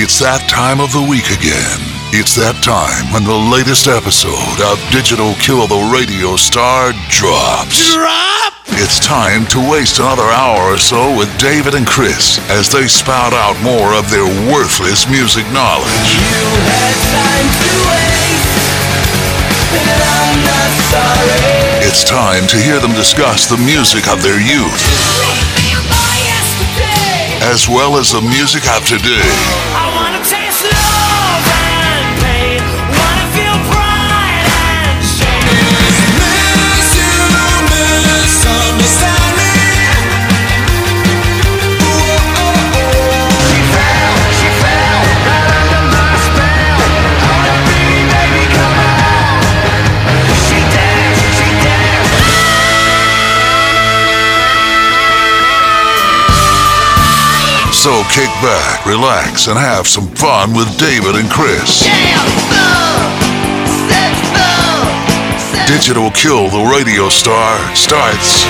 It's that time of the week again. It's that time when the latest episode of Digital Kill the Radio Star drops. Drop! It's time to waste another hour or so with David and Chris as they spout out more of their worthless music knowledge. You had time to waste, and I'm not sorry. It's time to hear them discuss the music of their youth as well as the music of today. So kick back, relax, and have some fun with David and Chris. Digital Kill the Radio Star starts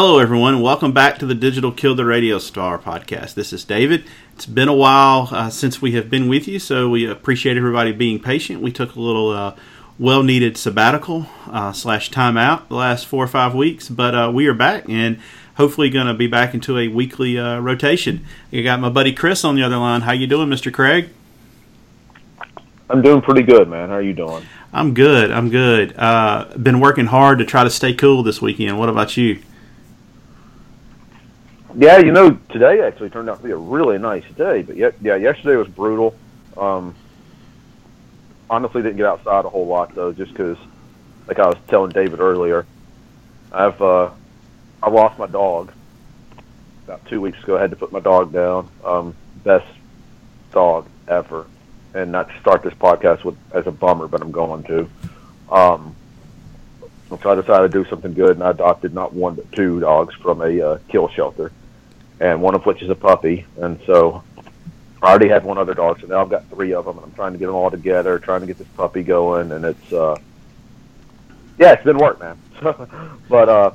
Hello, everyone. Welcome back to the Digital Kill the Radio Star podcast. This is David. It's been a while uh, since we have been with you, so we appreciate everybody being patient. We took a little uh, well needed sabbatical uh, slash timeout the last four or five weeks, but uh, we are back and hopefully going to be back into a weekly uh, rotation. You got my buddy Chris on the other line. How you doing, Mr. Craig? I'm doing pretty good, man. How are you doing? I'm good. I'm good. Uh, been working hard to try to stay cool this weekend. What about you? Yeah, you know, today actually turned out to be a really nice day, but yet, yeah, yesterday was brutal. Um, honestly, didn't get outside a whole lot though, just because, like I was telling David earlier, I've uh, I lost my dog about two weeks ago. I had to put my dog down. Um, best dog ever, and not to start this podcast with as a bummer, but I'm going to. Um, so I decided to do something good, and I adopted not one but two dogs from a uh, kill shelter, and one of which is a puppy. And so I already had one other dog, so now I've got three of them, and I'm trying to get them all together, trying to get this puppy going, and it's uh, yeah, it's been work, man. but uh,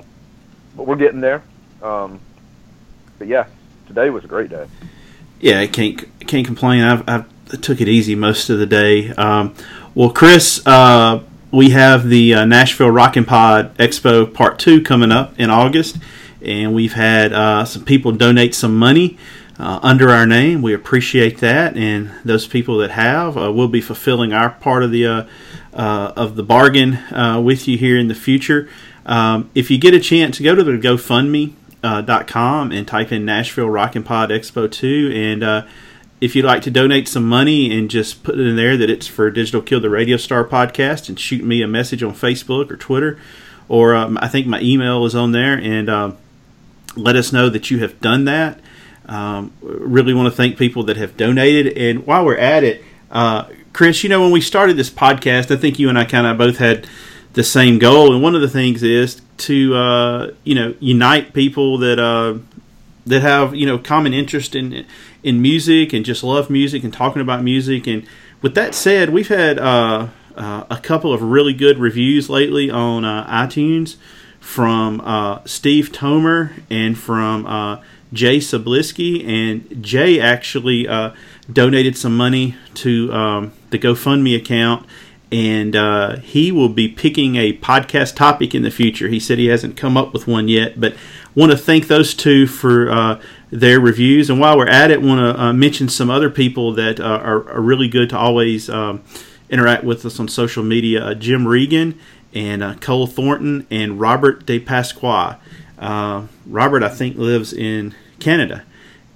but we're getting there. Um, but yeah, today was a great day. Yeah, I can't can't complain. I've, I've took it easy most of the day. Um, well, Chris, uh, we have the uh, Nashville Rockin' Pod Expo Part Two coming up in August, and we've had uh, some people donate some money uh, under our name. We appreciate that, and those people that have, uh, we'll be fulfilling our part of the uh, uh, of the bargain with you here in the future. Um, if you get a chance, go to the GoFundMe uh, dot com and type in Nashville Rockin' Pod Expo 2 and if you'd like to donate some money and just put it in there that it's for Digital Kill the Radio Star podcast and shoot me a message on Facebook or Twitter or um, I think my email is on there and um, let us know that you have done that. Um, really want to thank people that have donated and while we're at it, uh, Chris, you know when we started this podcast, I think you and I kind of both had the same goal, and one of the things is to uh, you know unite people that uh, that have you know common interest in in music and just love music and talking about music. And with that said, we've had uh, uh, a couple of really good reviews lately on uh, iTunes from uh, Steve Tomer and from uh, Jay Sablisky. And Jay actually uh, donated some money to um, the GoFundMe account and he will be picking a podcast topic in the future. He said he hasn't come up with one yet, but want to thank those two for uh, their reviews. And while we're at it, want to uh, mention some other people that uh, are, are, really good to always um, interact with us on social media: uh, Jim Regan and uh, Cole Thornton and Robert De Pasqua. Robert, I think, lives in Canada,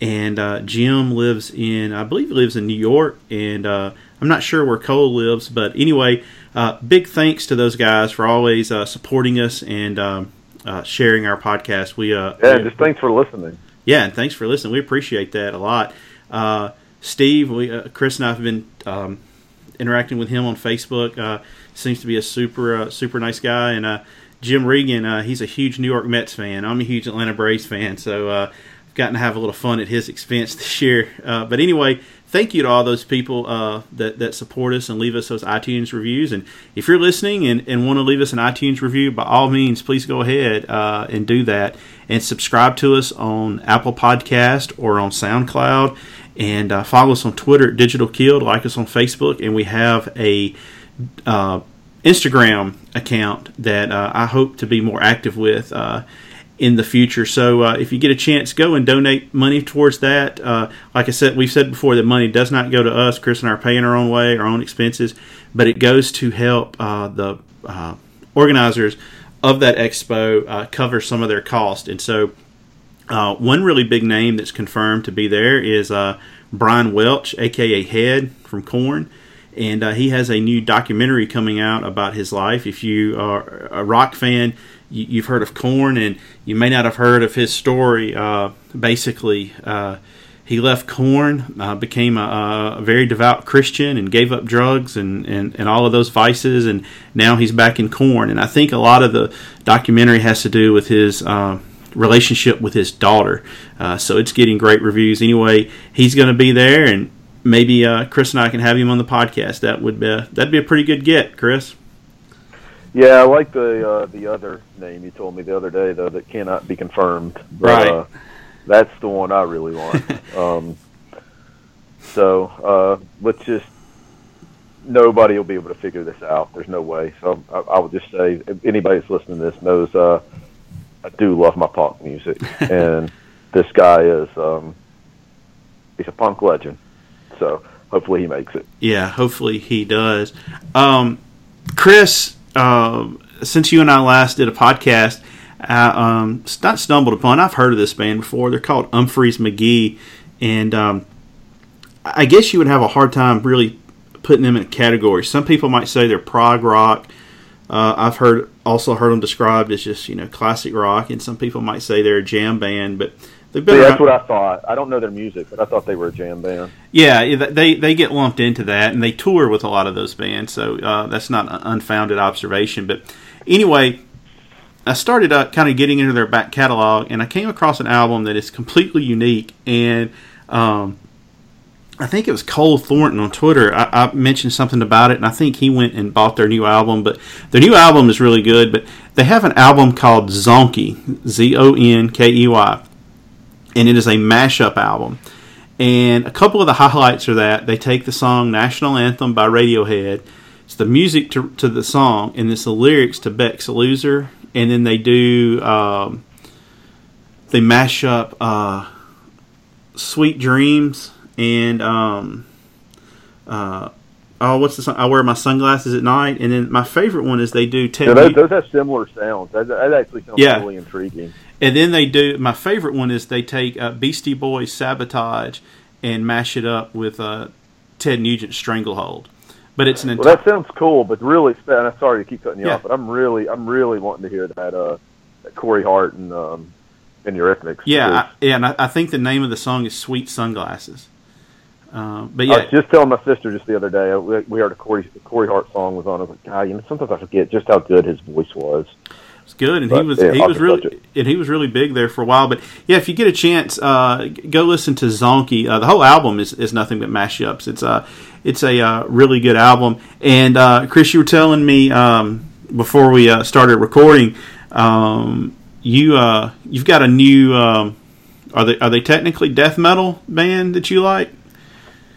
and Jim lives in, I believe, he lives in New York, and I'm not sure where Cole lives, but anyway, uh, big thanks to those guys for always uh, supporting us. And um, uh, sharing our podcast. We uh, yeah, just thanks for listening. Yeah, and thanks for listening. We appreciate that a lot. Uh, Steve, we, uh, Chris, and I have been um, interacting with him on Facebook. seems to be a super super nice guy, and Jim Regan, he's a huge New York Mets fan. I'm a huge Atlanta Braves fan, so I've gotten to have a little fun at his expense this year. Uh, but anyway, thank you to all those people uh, that that support us and leave us those iTunes reviews. And if you're listening and, and want to leave us an iTunes review, by all means, please go ahead uh, and do that. And subscribe to us on Apple Podcast or on SoundCloud, and uh, follow us on Twitter at Digital Killed. Like us on Facebook, and we have a uh, Instagram account that uh, I hope to be more active with uh, in the future. So uh, if you get a chance, go and donate money towards that. Uh, like I said, we've said before that money does not go to us. Chris and I are paying our own way, our own expenses, but it goes to help uh, the uh, organizers of that expo cover some of their cost. And so one really big name that's confirmed to be there is Brian Welch, aka Head from Korn and uh, he has a new documentary coming out about his life. If you are a rock fan, you, have heard of Korn, and you may not have heard of his story. Uh, basically, uh, he left Korn, uh, became a, a, very devout Christian, and gave up drugs and, and, and all of those vices, and now he's back in Korn. And I think a lot of the documentary has to do with his uh, relationship with his daughter. Uh, so it's getting great reviews. Anyway, he's going to be there, and maybe uh, Chris and I can have him on the podcast. That would be that'd be a pretty good get, Chris. Yeah, I like the uh, the other name you told me the other day though that cannot be confirmed. But, right. Uh, that's the one I really want. um, so uh, let's just nobody will be able to figure this out. There's no way. So I, I would just say if anybody that's listening to this knows uh, I do love my punk music, and this guy is um, he's a punk legend. So hopefully he makes it. Yeah, hopefully he does. Um, Chris, uh, since you and I last did a podcast, I um, not stumbled upon. I've heard of this band before. They're called Umphrey's McGee, and um, I guess you would have a hard time really putting them in a category. Some people might say they're prog rock. Uh, I've heard also heard them described as just you know classic rock, and some people might say they're a jam band. But They've been. that's what I thought. I don't know their music, but I thought they were a jam band. Yeah, they they get lumped into that, and they tour with a lot of those bands. So uh, that's not an unfounded observation. But anyway, I started uh, kind of getting into their back catalog, and I came across an album that is completely unique. And um, I think it was Cole Thornton on Twitter. I, I, mentioned something about it, and I think he went and bought their new album. But their new album is really good. But they have an album called Zonkey, Z O N K E Y and it is a mashup album. And a couple of the highlights are that they take the song National Anthem by Radiohead, it's the music to, to the song, and it's the lyrics to Beck's Loser, and then they do, um, they mash up uh, Sweet Dreams and, um, uh, oh, what's the song? I wear my sunglasses at night, and then my favorite one is they do. Ted yeah, those, those, have similar sounds. That, that actually sounds yeah. really intriguing. And then they do. My favorite one is they take uh, Beastie Boys "Sabotage" and mash it up with uh, Ted Nugent "Stranglehold." But it's an entire. Well, that sounds cool, but really, and I'm sorry to keep cutting you yeah. off, but I'm really, I'm really wanting to hear that, uh, that Corey Hart and um, and Eurythmics. Yeah, I, yeah, and I, I, think the name of the song is "Sweet Sunglasses." Uh, but yeah, I was just telling my sister just the other day. We, we heard a Corey Corey Hart song was on. I was like, God, you know, sometimes I forget just how good his voice was. It's good, and but, he was yeah, he was really and he was really big there for a while. But yeah, if you get a chance, uh, go listen to Zonkey. Uh, the whole album is, is nothing but mashups. It's a it's a uh, really good album. And uh, Chris, you were telling me um, before we uh, started recording, um, you uh, you've got a new. Um, are they are they technically death metal band that you like?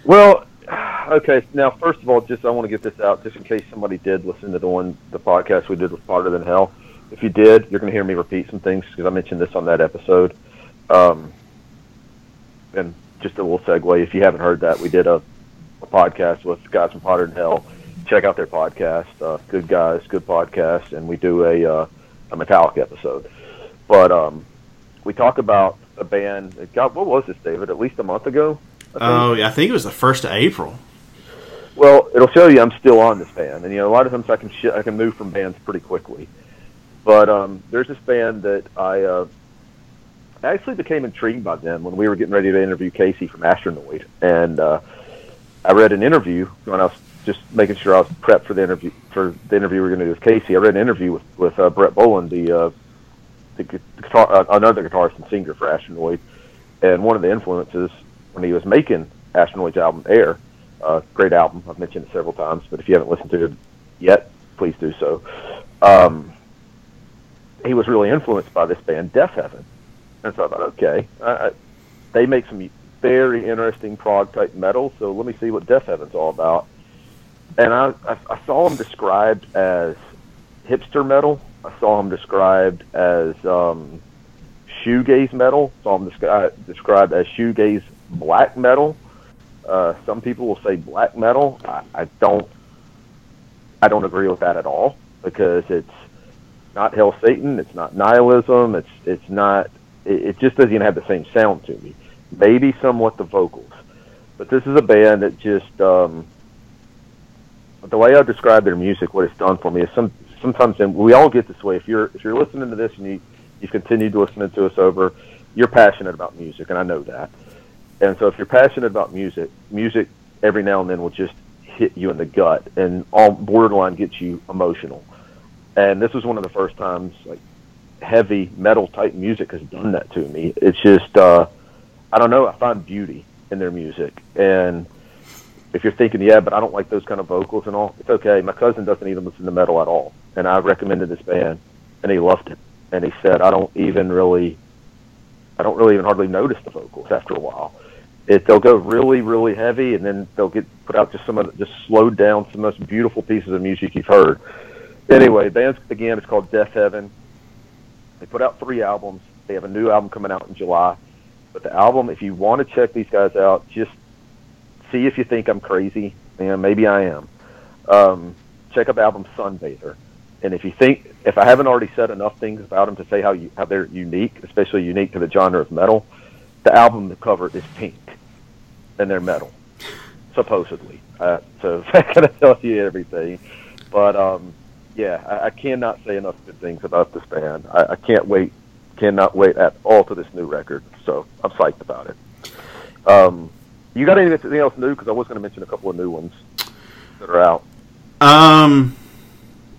Well, okay. Now, first of all, just I want to get this out, just in case somebody did listen to the one the podcast we did with Farther Than Hell if you did, you're going to hear me repeat some things because I mentioned this on that episode. Um, and just a little segue, if you haven't heard that, we did a, a podcast with guys from Potter and Hell. Check out their podcast. Uh, good guys, good podcast, and we do a uh, a Metallic episode. But um, we talk about a band. God, what was this, David? At least a month ago. Oh, yeah, I think it was the first of April. Well, it'll show you I'm still on this band, and you know a lot of times I can sh- I can move from bands pretty quickly. But um, there's this band that I uh, actually became intrigued by them when we were getting ready to interview Casey from Astronoid, and uh, I read an interview when I was just making sure I was prepped for the interview for the interview we are going to do with Casey. I read an interview with with uh, Brett Boland, the uh, the guitar, uh, another guitarist and singer for Astronoid, and one of the influences when he was making Astronoid's album Air. Uh, great album. I've mentioned it several times, but if you haven't listened to it yet, please do so. Um, he was really influenced by this band, Deafheaven, and so I thought, okay, I, they make some very interesting prog type metal, so let me see what Deafheaven's all about. And I, I, I saw them described as hipster metal. I saw them described as um, shoegaze metal. Saw them descri- described as shoegaze black metal. Uh, some people will say black metal. I, I don't. I don't agree with that at all because it's not hell Satan. It's not nihilism. It's it's not. It, it just doesn't even have the same sound to me. Maybe somewhat the vocals, but this is a band that just. Um, the way I describe their music, what it's done for me is some sometimes, and we all get this way. If you're if you're listening to this and you you've continued to listen to us over, you're passionate about music, and I know that. And so, if you're passionate about music, music every now and then will just hit you in the gut and all borderline gets you emotional. And this was one of the first times like heavy metal type music has done that to me. It's just uh, I don't know. I find beauty in their music, and if you're thinking, yeah, but I don't like those kind of vocals and all, it's okay. My cousin doesn't even listen to metal at all, and I recommended this band, and he loved it. And he said, I don't even really, I don't really even hardly notice the vocals after a while. It they'll go really, really heavy, and then they'll get put out just some of the, just slowed down, some most beautiful pieces of music you've heard. Anyway, band's again, it's called Deafheaven. They put out three albums. They have a new album coming out in July. But the album, if you want to check these guys out, just see if you think I'm crazy. Yeah, maybe I am. Um, check out album Sunbather. And if you think, if I haven't already said enough things about them to say how you, how they're unique, especially unique to the genre of metal, the album the cover is pink, and they're metal, supposedly. Uh, so that kind of tells you everything. But um, yeah, I, I cannot say enough good things about this band. I, I can't wait, cannot wait at all to this new record. So I'm psyched about it. Um, you got anything else new? Because I was going to mention a couple of new ones that are out. Um,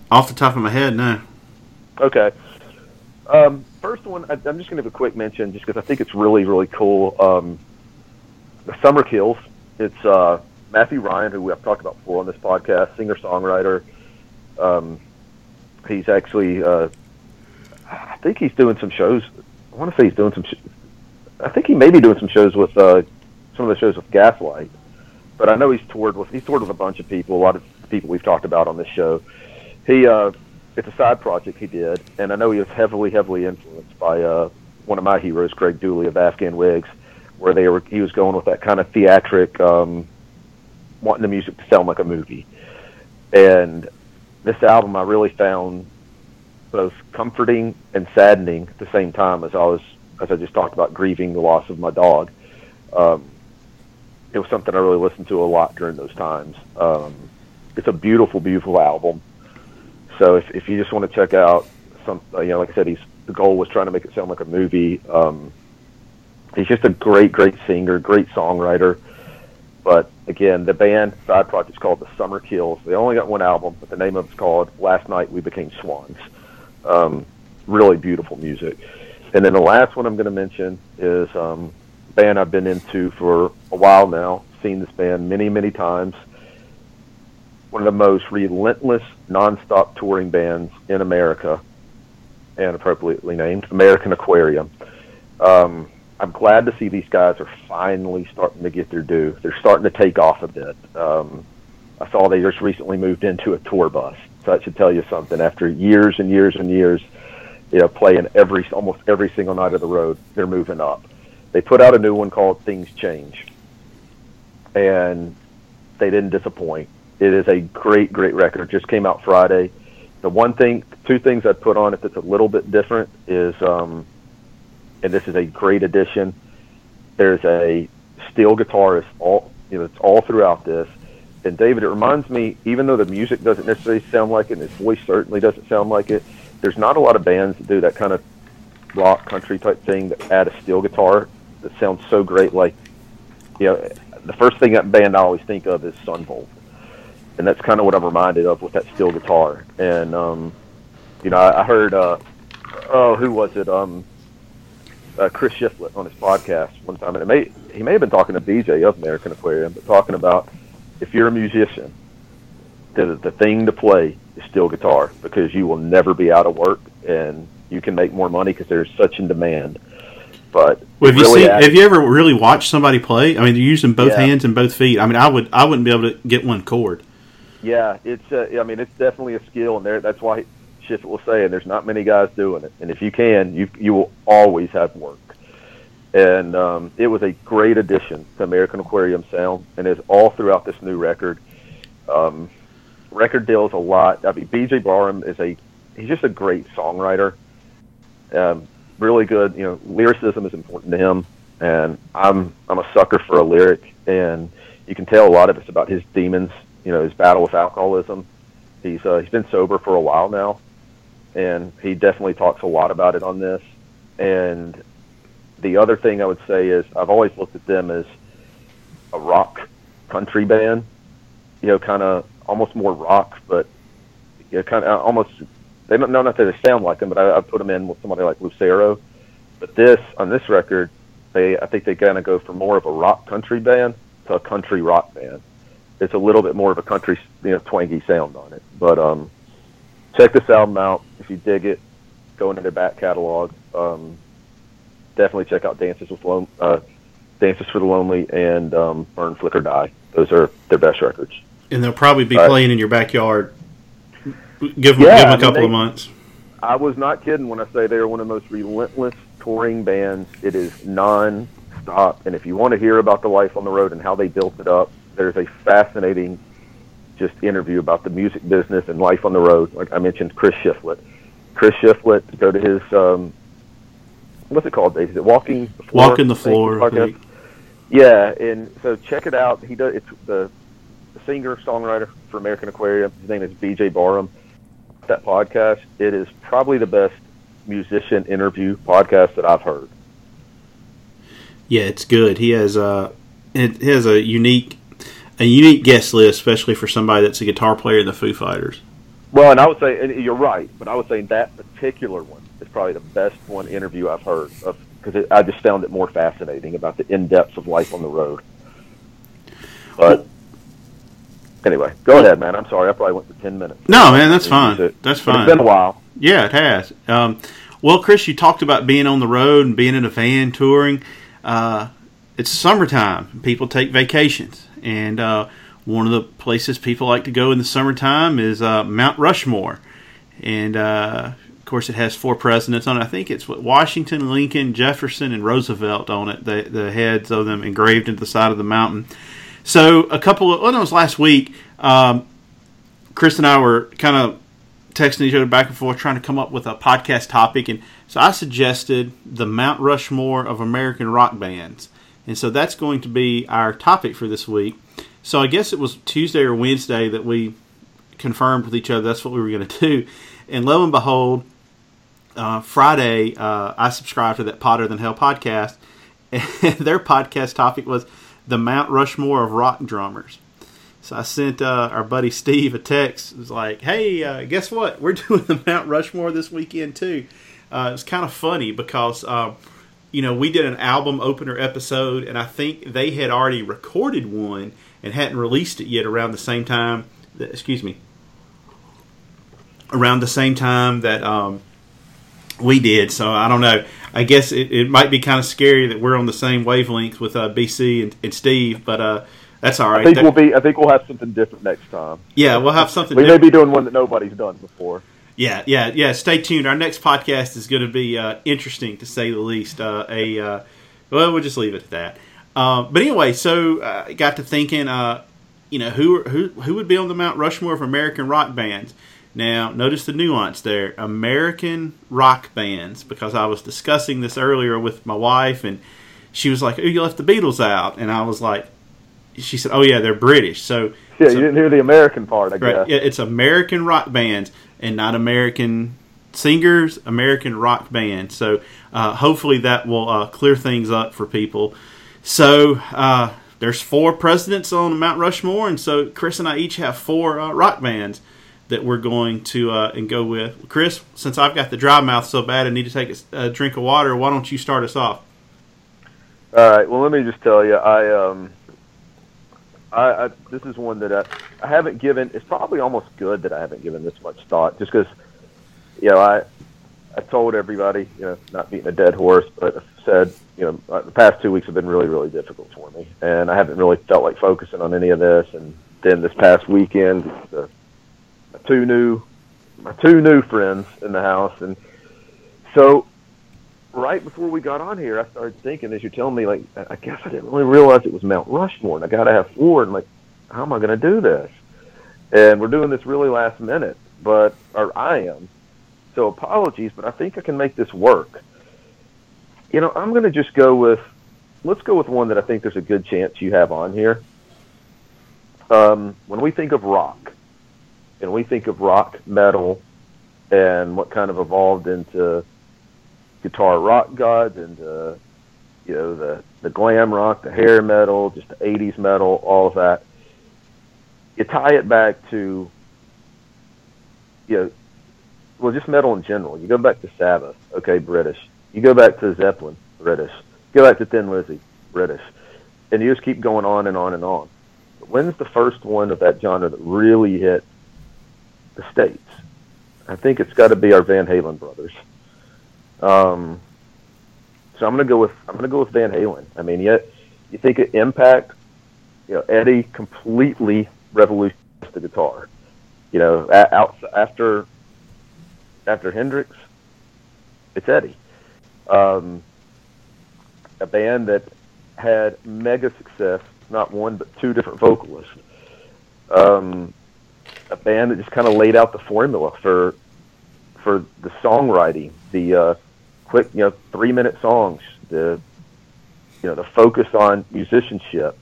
off the top of my head, no. Okay. Um, first one, I, I'm just going to give a quick mention just because I think it's really, really cool. Um, the Summer Kills. It's uh, Matthew Ryan, who I've talked about before on this podcast, singer songwriter. Um, he's actually, uh, I think he's doing some shows. I want to say he's doing some. Sh- I think he may be doing some shows with uh, some of the shows with Gaslight. But I know he's toured with he's toured with a bunch of people, a lot of people we've talked about on this show. He uh, it's a side project he did, and I know he was heavily, heavily influenced by uh, one of my heroes, Greg Dulli of Afghan Whigs, where they were he was going with that kind of theatric, um, wanting the music to sound like a movie. And this album, I really found both comforting and saddening at the same time as I was, as I just talked about, grieving the loss of my dog. Um, it was something I really listened to a lot during those times. Um, it's a beautiful, beautiful album. So if, if you just want to check out some, you know, like I said, he's the goal was trying to make it sound like a movie. Um, he's just a great, great singer, great songwriter. But again, the band side project is called the Summer Kills. They only got one album, but the name of it's called Last Night We Became Swans. Um, really beautiful music. And then the last one I'm going to mention is um, a band I've been into for a while now. Seen this band many, many times. One of the most relentless, nonstop touring bands in America, and appropriately named American Aquarium. Um, I'm glad to see these guys are finally starting to get their due. They're starting to take off a bit. Um, I saw they just recently moved into a tour bus, so that should tell you something. After years and years and years, you know, playing every almost every single night of the road, they're moving up. They put out a new one called Things Change, and they didn't disappoint. It is a great, great record. Just came out Friday. The one thing, two things I'd put on it that's a little bit different is, um, and this is a great addition. There's a steel guitarist all, you know, it's all throughout this. And David, it reminds me, even though the music doesn't necessarily sound like it, and his voice certainly doesn't sound like it, there's not a lot of bands that do that kind of rock country type thing that add a steel guitar that sounds so great. Like, you know, the first thing that band I always think of is Son Volt, and that's kind of what I'm reminded of with that steel guitar. And um, you know, I, I heard, uh, oh, who was it? Um, uh, Chris Shiflett on his podcast one time, and it may he may have been talking to BJ of American Aquarium, but talking about if you're a musician, the the thing to play is still guitar because you will never be out of work and you can make more money because there's such in demand. But Well, have you really seen? add- Have you ever really watched somebody play? I mean, they're using both Yeah. hands and both feet. I mean, I would, I wouldn't be able to get one chord. Yeah, it's. Uh, I mean, it's definitely a skill, and there. That's why Shift will say, and there's not many guys doing it. And if you can, you you will always have work. And um, it was a great addition to American Aquarium sound, and it's all throughout this new record. Um, record deals a lot. I mean, BJ Barham is a. He's just a great songwriter. Um, really good. You know, lyricism is important to him, and I'm I'm a sucker for a lyric, and you can tell a lot of it's about his demons. You know, his battle with alcoholism. He's uh, he's been sober for a while now, and he definitely talks a lot about it on this. And the other thing I would say is I've always looked at them as a rock country band. You know, kind of almost more rock, but you know, kind of almost. They don't know not that they sound like them, but I, I put them in with somebody like Lucero. But this on this record, they I think they kind of go from more of a rock country band to a country rock band. It's a little bit more of a country, you know, twangy sound on it. But um, check this album out you dig it. Go into their back catalog. Um, definitely check out Dances with Lone, uh, Dances for the Lonely and um, Burn Flicker Die. Those are their best records. And they'll probably be Right. playing in your backyard. Give them, Yeah, give them I a mean, couple they- of months. I was not kidding when I say they are one of the most relentless touring bands. It is non-stop, and if you want to hear about the life on the road and how they built it up, there's a fascinating just interview about the music business and life on the road. Like I mentioned, Chris Shiflett. Chris Shiflett, go to his um, what's it called? Dave? Is it Walking the Floor? Walking the floor. Yeah, and so check it out. He does. It's the, the singer songwriter for American Aquarium. His name is BJ Barham. That podcast. It is probably the best musician interview podcast that I've heard. Yeah, it's good. He has a, it has a unique, a unique guest list, especially for somebody that's a guitar player in the Foo Fighters. Well, and I would say, and you're right, but I would say that particular one is probably the best one interview I've heard of because I just found it more fascinating about the in depths of life on the road. But anyway, go ahead, man. I'm sorry, I probably went for ten minutes. No, man, that's fine. That's but fine. It's been a while. Yeah, it has. Um, well, Chris, you talked about being on the road and being in a van touring. Uh, it's summertime. People take vacations, and uh, one of the places people like to go in the summertime is uh, Mount Rushmore. And uh, of course, it has four presidents on it. I think it's Washington, Lincoln, Jefferson, and Roosevelt on it. The the heads of them engraved into the side of the mountain. So a couple of well, it was last week. Um, Chris and I were kind of texting each other back and forth trying to come up with a podcast topic and so I suggested the Mount Rushmore of American rock bands. And so that's going to be our topic for this week. So I guess it was Tuesday or Wednesday that we confirmed with each other that's what we were going to do. And lo and behold, uh, Friday, uh, I subscribed to that Potter Than Hell podcast, and their podcast topic was the Mount Rushmore of rock drummers. So I sent uh, our buddy Steve a text. It was like, "Hey, uh, guess what? We're doing the Mount Rushmore this weekend too." Uh, it was kind of funny because uh, you know we did an album opener episode, and I think they had already recorded one and hadn't released it yet around the same time. That, excuse me, around the same time that um, we did. So I don't know. I guess it, it might be kind of scary that we're on the same wavelength with uh, BC and, and Steve, but uh, that's all right. I think That- we'll be. I think we'll have something different next time. yeah, we'll have something. Different. We may be doing one that nobody's done before. Yeah, yeah, yeah. Stay tuned. Our next podcast is going to be uh, interesting to say the least. Uh, a uh, well, we'll just leave it at that. Uh, but anyway, so uh, I got to thinking, uh, you know, who who who would be on the Mount Rushmore of American rock bands? Now, notice the nuance there: American rock bands, because I was discussing this earlier with my wife, and she was like, "Oh, you left the Beatles out," and I was like, "She said, oh yeah, they're British." So Yeah, so- you didn't hear the American part, I guess. Yeah, it's American rock bands and not American singers, American rock bands. So uh, hopefully that will uh, clear things up for people. So uh, there's four presidents on Mount Rushmore, and so Chris and I each have four uh, rock bands that we're going to uh, and go with. Chris, since I've got the dry mouth so bad, I need to take a, a drink of water. Why don't you start us off? All right. Well, let me just tell you, I um, I, I this is one that I, I haven't given. It's probably almost good that I haven't given this much thought, just because, you know, I I told everybody, you know, not beating a dead horse, but said, you know, uh, the past two weeks have been really, really difficult for me, and I haven't really felt like focusing on any of this. And then this past weekend, the, my two new, my two new friends in the house, and so right before we got on here, I started thinking as you're telling me, like, I I guess I didn't really realize it was Mount Rushmore, and I got to have four. And like, how am I going to do this? And we're doing this really last minute, but or I am. So apologies, but I think I can make this work. You know, I'm going to just go with. Let's go with one that I think there's a good chance you have on here. Um, when we think of rock, and we think of rock metal, and what kind of evolved into guitar rock gods and uh, you know the the glam rock, the hair metal, just the '80s metal, all of that. You tie it back to you know, well, just metal in general. You go back to Sabbath, okay, British. You go back to Zeppelin, British. go back to Thin Lizzy, British, and you just keep going on and on and on. But when's the first one of that genre that really hit the states? I think it's got to be our Van Halen brothers. Um, so I'm gonna go with I'm gonna go with Van Halen. I mean, yet you think of Impact, you know, Eddie completely revolutionized the guitar. You know, out after after Hendrix, it's Eddie. Um, a band that had mega success, not one but two different vocalists. Um, a band that just kind of laid out the formula for for the songwriting, the uh, quick, you know, three minute songs, the you know, the focus on musicianship,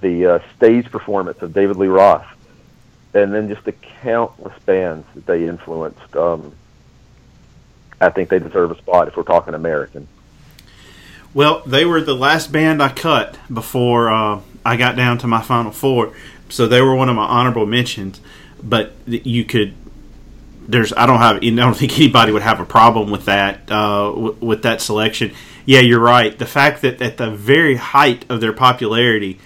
the uh, stage performance of David Lee Roth, and then just the countless bands that they influenced. Um, I think they deserve a spot if we're talking American. Well, they were the last band I cut before uh, I got down to my final four, so they were one of my honorable mentions. But you could, there's, I don't have, I don't think anybody would have a problem with that, uh, w- with that selection. Yeah, you're right. The fact that at the very height of their popularity,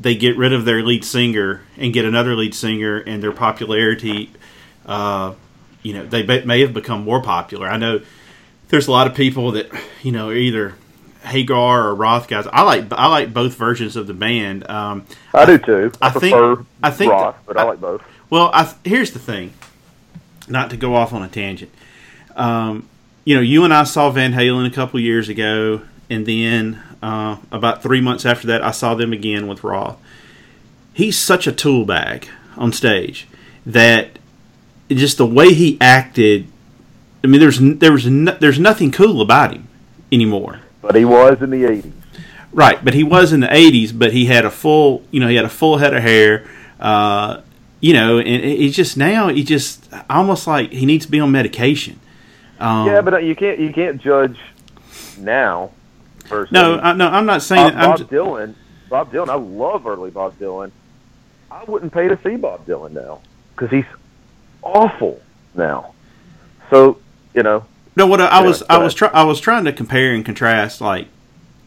they get rid of their lead singer and get another lead singer, and their popularity, uh, you know, they may have become more popular. I know there's a lot of people that you know are either Hagar or Roth guys. I like I like both versions of the band. Um, I do too. I, I think- prefer I think Roth, that- but I, I- like both. well, I, here's the thing. Not to go off on a tangent. Um, you know, you and I saw Van Halen a couple years ago, and then uh, about three months after that, I saw them again with Roth. He's such a tool bag on stage that just the way he acted. I mean, there's there was no, there's nothing cool about him anymore. But he was in the '80s. Right, but he was in the '80s. But he had a full, you know, he had a full head of hair. Uh, you know, and he's just now he just almost like he needs to be on medication. Um, yeah, but uh, you can't you can't judge now. No, I, no, I'm not saying Bob, that. I'm Bob just, Dylan. Bob Dylan. I love early Bob Dylan. I wouldn't pay to see Bob Dylan now because he's awful now. So you know, no, what I, I was I was try, I was trying to compare and contrast like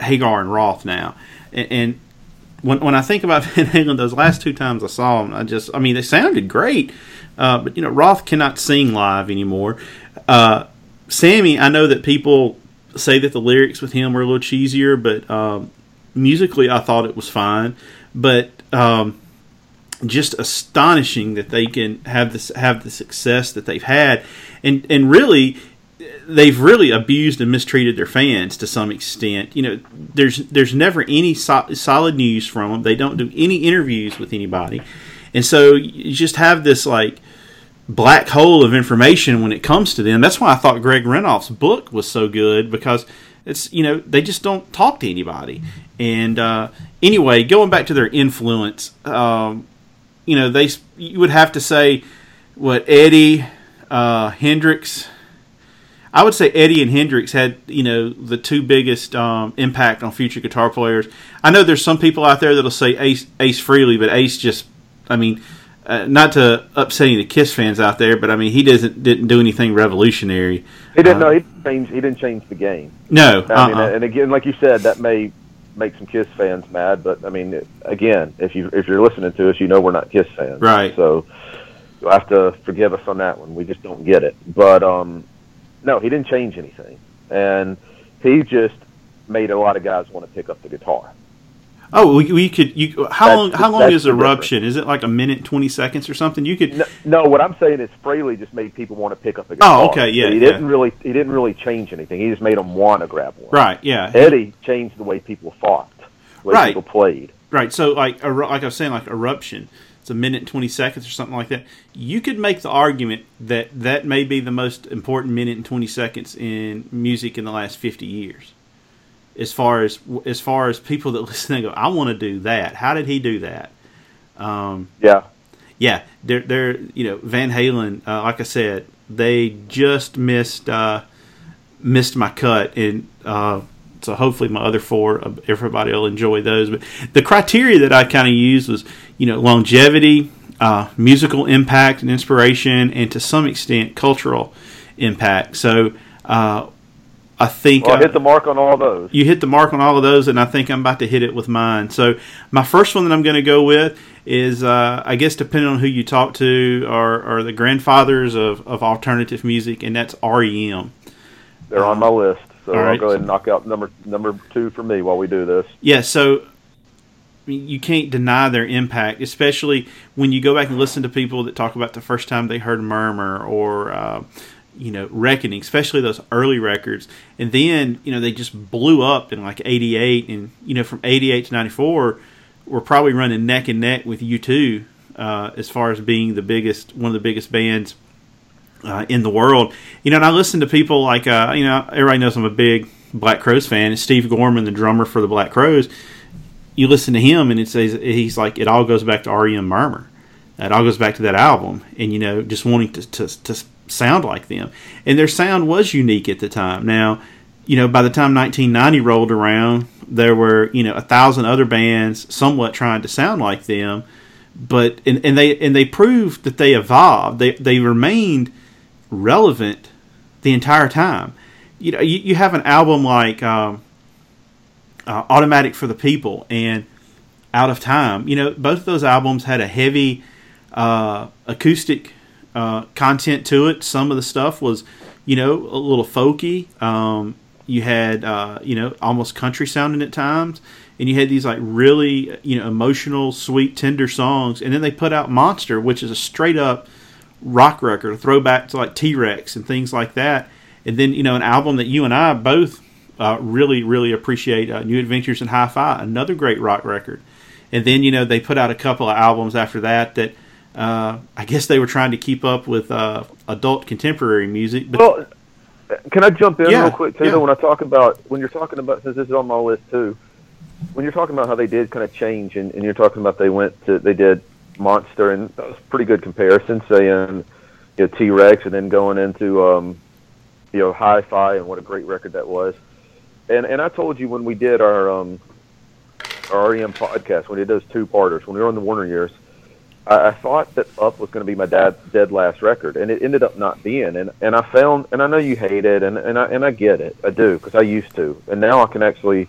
Hagar and Roth now, and, and when when I think about Van Halen, those last two times I saw them, I just I mean they sounded great, uh, but you know Roth cannot sing live anymore. Uh, Sammy, I know that people say that the lyrics with him were a little cheesier, but um, musically I thought it was fine. But um, just astonishing that they can have this have the success that they've had, and and really they've really abused and mistreated their fans to some extent. You know, there's there's never any so- solid news from them. They don't do any interviews with anybody, and so you just have this like black hole of information when it comes to them. That's why I thought Greg Renoff's book was so good because it's you know they just don't talk to anybody. And uh, anyway, going back to their influence, um, you know they you would have to say what Eddie uh, Hendrix. I would say Eddie and Hendrix had you know the two biggest um, impact on future guitar players. I know there's some people out there that'll say Ace Ace Frehley, but Ace just I mean uh, not to upset any of the Kiss fans out there, but I mean, he doesn't didn't do anything revolutionary. He didn't Uh, know he didn't change. He didn't change the game. No, I mean, uh-uh. and again, like you said, that may make some Kiss fans mad, but I mean, again, if you if you're listening to us, you know we're not Kiss fans, Right. So you'll have to forgive us on that one. We just don't get it. But um, no, he didn't change anything, and he just made a lot of guys want to pick up the guitar. Oh, we, we could. You how That's long? How long is difference. eruption? Is it like a minute twenty seconds or something? You could. No, no, what I'm saying is Frehley just made people want to pick up a oh, guitar. Oh, okay, yeah, He yeah. didn't really he didn't really change anything. He just made them want to grab one. Right. Yeah. Eddie changed the way people fought, the way Right. people played. Right. So, like, like I was saying, like eruption, it's a minute and twenty seconds or something like that. You could make the argument that that may be the most important minute and twenty seconds in music in the last fifty years. As far as as far as people that listen and go, I want to do that. How did he do that? Um, Yeah. yeah, they're they're you know Van Halen. Uh, like I said, they just missed uh, missed my cut, and uh, so hopefully my other four, uh, everybody will enjoy those. But the criteria that I kind of used was you know longevity, uh, musical impact and inspiration, and to some extent cultural impact. So uh, I think Well, uh, hit the mark on all those. you hit the mark on all of those, and I think I'm about to hit it with mine. So my first one that I'm going to go with is, uh, I guess, depending on who you talk to, are, are the grandfathers of, of alternative music, and that's REM. They're on my list, so I'll right. go ahead and knock out number number two for me while we do this. Yeah, so you can't deny their impact, especially when you go back and listen to people that talk about the first time they heard Murmur or, uh, you know, Reckoning, especially those early records. And then, you know, they just blew up in like 88. And, you know, from 88 to 94, we're probably running neck and neck with U2 uh, as far as being the biggest, one of the biggest bands uh, in the world. You know, and I listen to people like, uh, you know, everybody knows I'm a big Black Crowes fan. And Steve Gorman, the drummer for the Black Crowes, you listen to him and it says he's like it all goes back to REM Murmur. It all goes back to that album, and you know, just wanting to, to to sound like them. And their sound was unique at the time. Now, you know, by the time 1990 rolled around, there were you know a thousand other bands somewhat trying to sound like them, but and, and they and they proved that they evolved. They they remained relevant the entire time. You know, you, you have an album like. Um, uh, Automatic for the People and Out of Time. You know, both those albums had a heavy uh, acoustic uh, content to it. Some of the stuff was, you know, a little folky. Um, you had, uh, you know, almost country sounding at times. And you had these like really, you know, emotional, sweet, tender songs. And then they put out Monster, which is a straight up rock record, a throwback to like T Rex and things like that. And then, you know, an album that you and I both uh, really, really appreciate uh, New Adventures in Hi Fi, another great rock record. And then, you know, they put out a couple of albums after that that uh, I guess they were trying to keep up with uh, adult contemporary music. But Well, can I jump in Yeah, real quick too? yeah. though, When I talk about when you're talking about since this is on my list too, when you're talking about how they did kind of change, and, and you're talking about they went to they did Monster, and that was a pretty good comparison, saying you know T Rex, and then going into um, you know Hi-Fi, and what a great record that was. And and I told you when we did our um, our REM podcast, when we did those two parters, when we were on the Warner years, I, I thought that Up was going to be my dad's dead last record, and it ended up not being. And and I found, and I know you hate it, and and I and I get it, I do, because I used to, and now I can actually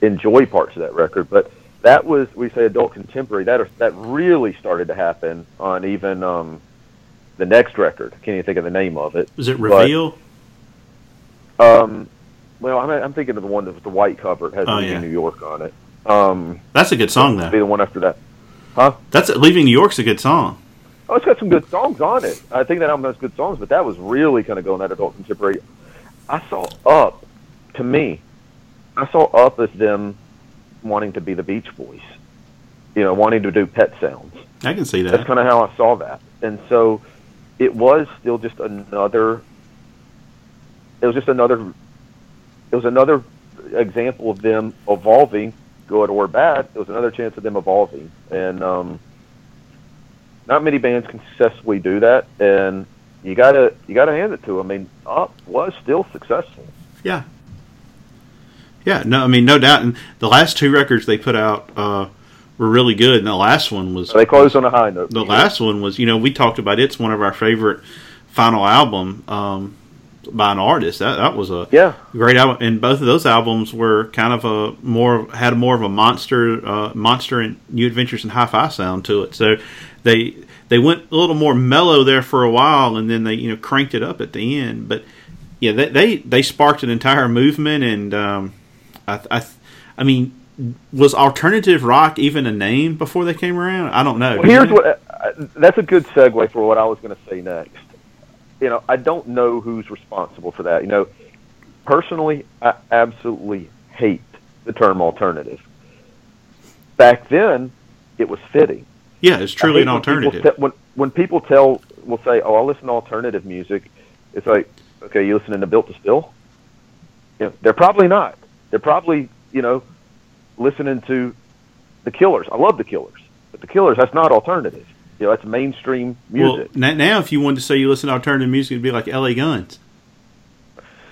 enjoy parts of that record. But that was we say adult contemporary. That that really started to happen on even um, the next record. Can't even think of the name of it. was it but- Reveal? Um, well, I'm I'm thinking of the one with the white cover. It has Oh, yeah. New York on it. Um, That's a good song, that'd be the one after that. Huh? That's Leaving New York's a good song. Oh, it's got some good songs on it. I think that album has good songs, but that was really kind of going that adult contemporary. I saw Up, to me, I saw Up as them wanting to be the Beach Boys, you know, wanting to do Pet Sounds. I can see that. That's kind of how I saw that, and so it was still just another. It was just another. It was another example of them evolving, good or bad. It was another chance of them evolving, and um, not many bands can successfully do that. And you gotta you gotta hand it to them. I mean, Up was still successful. Yeah. Yeah, no, I mean, no doubt. And the last two records they put out uh, were really good. And the last one was They closed on a high note. the last one was you know we talked about it's one of our favorite final album um, by an artist. That that was a Yeah. great album, and both of those albums were kind of a more had more of a monster uh, monster and New Adventures in Hi-Fi sound to it. So they they went a little more mellow there for a while, and then they you know cranked it up at the end. But yeah, they they, they sparked an entire movement, and um, I, I I mean. Was alternative rock even a name before they came around? I don't know. Well, here's what uh, that's a good segue for what I was going to say next. You know, I don't know who's responsible for that. You know, personally, I absolutely hate the term alternative. Back then, it was fitting. Yeah, it's truly an people alternative. te- when when people tell will say, "Oh, I listen to alternative music," it's like, okay, you listening to Built to Spill? You know, they're probably not. They're probably you know listening to the Killers. I love the Killers, but the Killers that's not alternative. You know, that's mainstream music. na- now if you wanted to say you listen to alternative music, it'd be like L.A. Guns,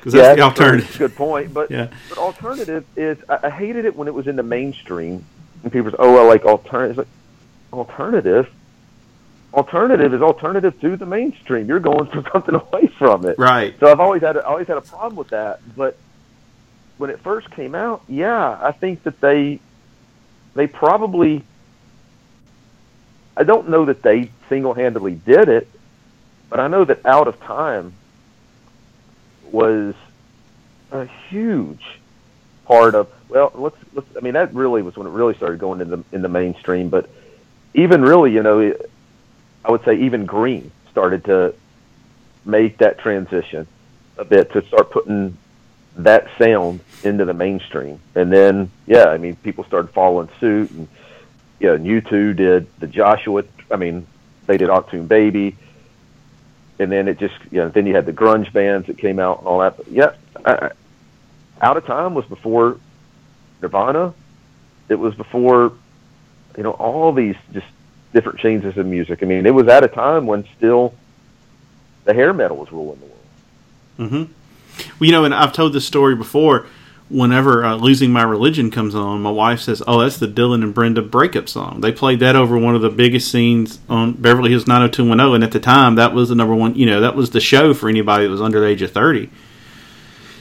because yeah, that's the that's true. alternative. Good point. But Yeah. but alternative is I, hated it when it was in the mainstream and people say, "Oh, I like alternative." Like, alternative. Alternative is alternative to the mainstream. You're going for something away from it. Right. So I've always had a, always had a problem with that. But when it first came out, yeah, I think that they they probably I don't know that they single handedly did it, but I know that Out of Time was a huge part of well let's let's I mean that really was when it really started going in the in the mainstream but even really you know I would say even Green started to make that transition a bit to start putting that sound into the mainstream. And then, yeah, I mean, people started following suit, and yeah, and U2 did the Joshua. I mean, they did Achtung Baby, and then it just, you know, then you had the grunge bands that came out and all that. But yeah, I, I- Out of Time was before Nirvana. It was before, you know, all these just different changes in music. I mean, it was at a time when still the hair metal was ruling the world. hmm Well, you know, and I've told this story before. Whenever uh, "Losing My Religion" comes on, my wife says, "Oh, that's the Dylan and Brenda breakup song." They played that over one of the biggest scenes on Beverly Hills 90210, and at the time, that was the number one. You know, that was the show for anybody that was under the age of thirty.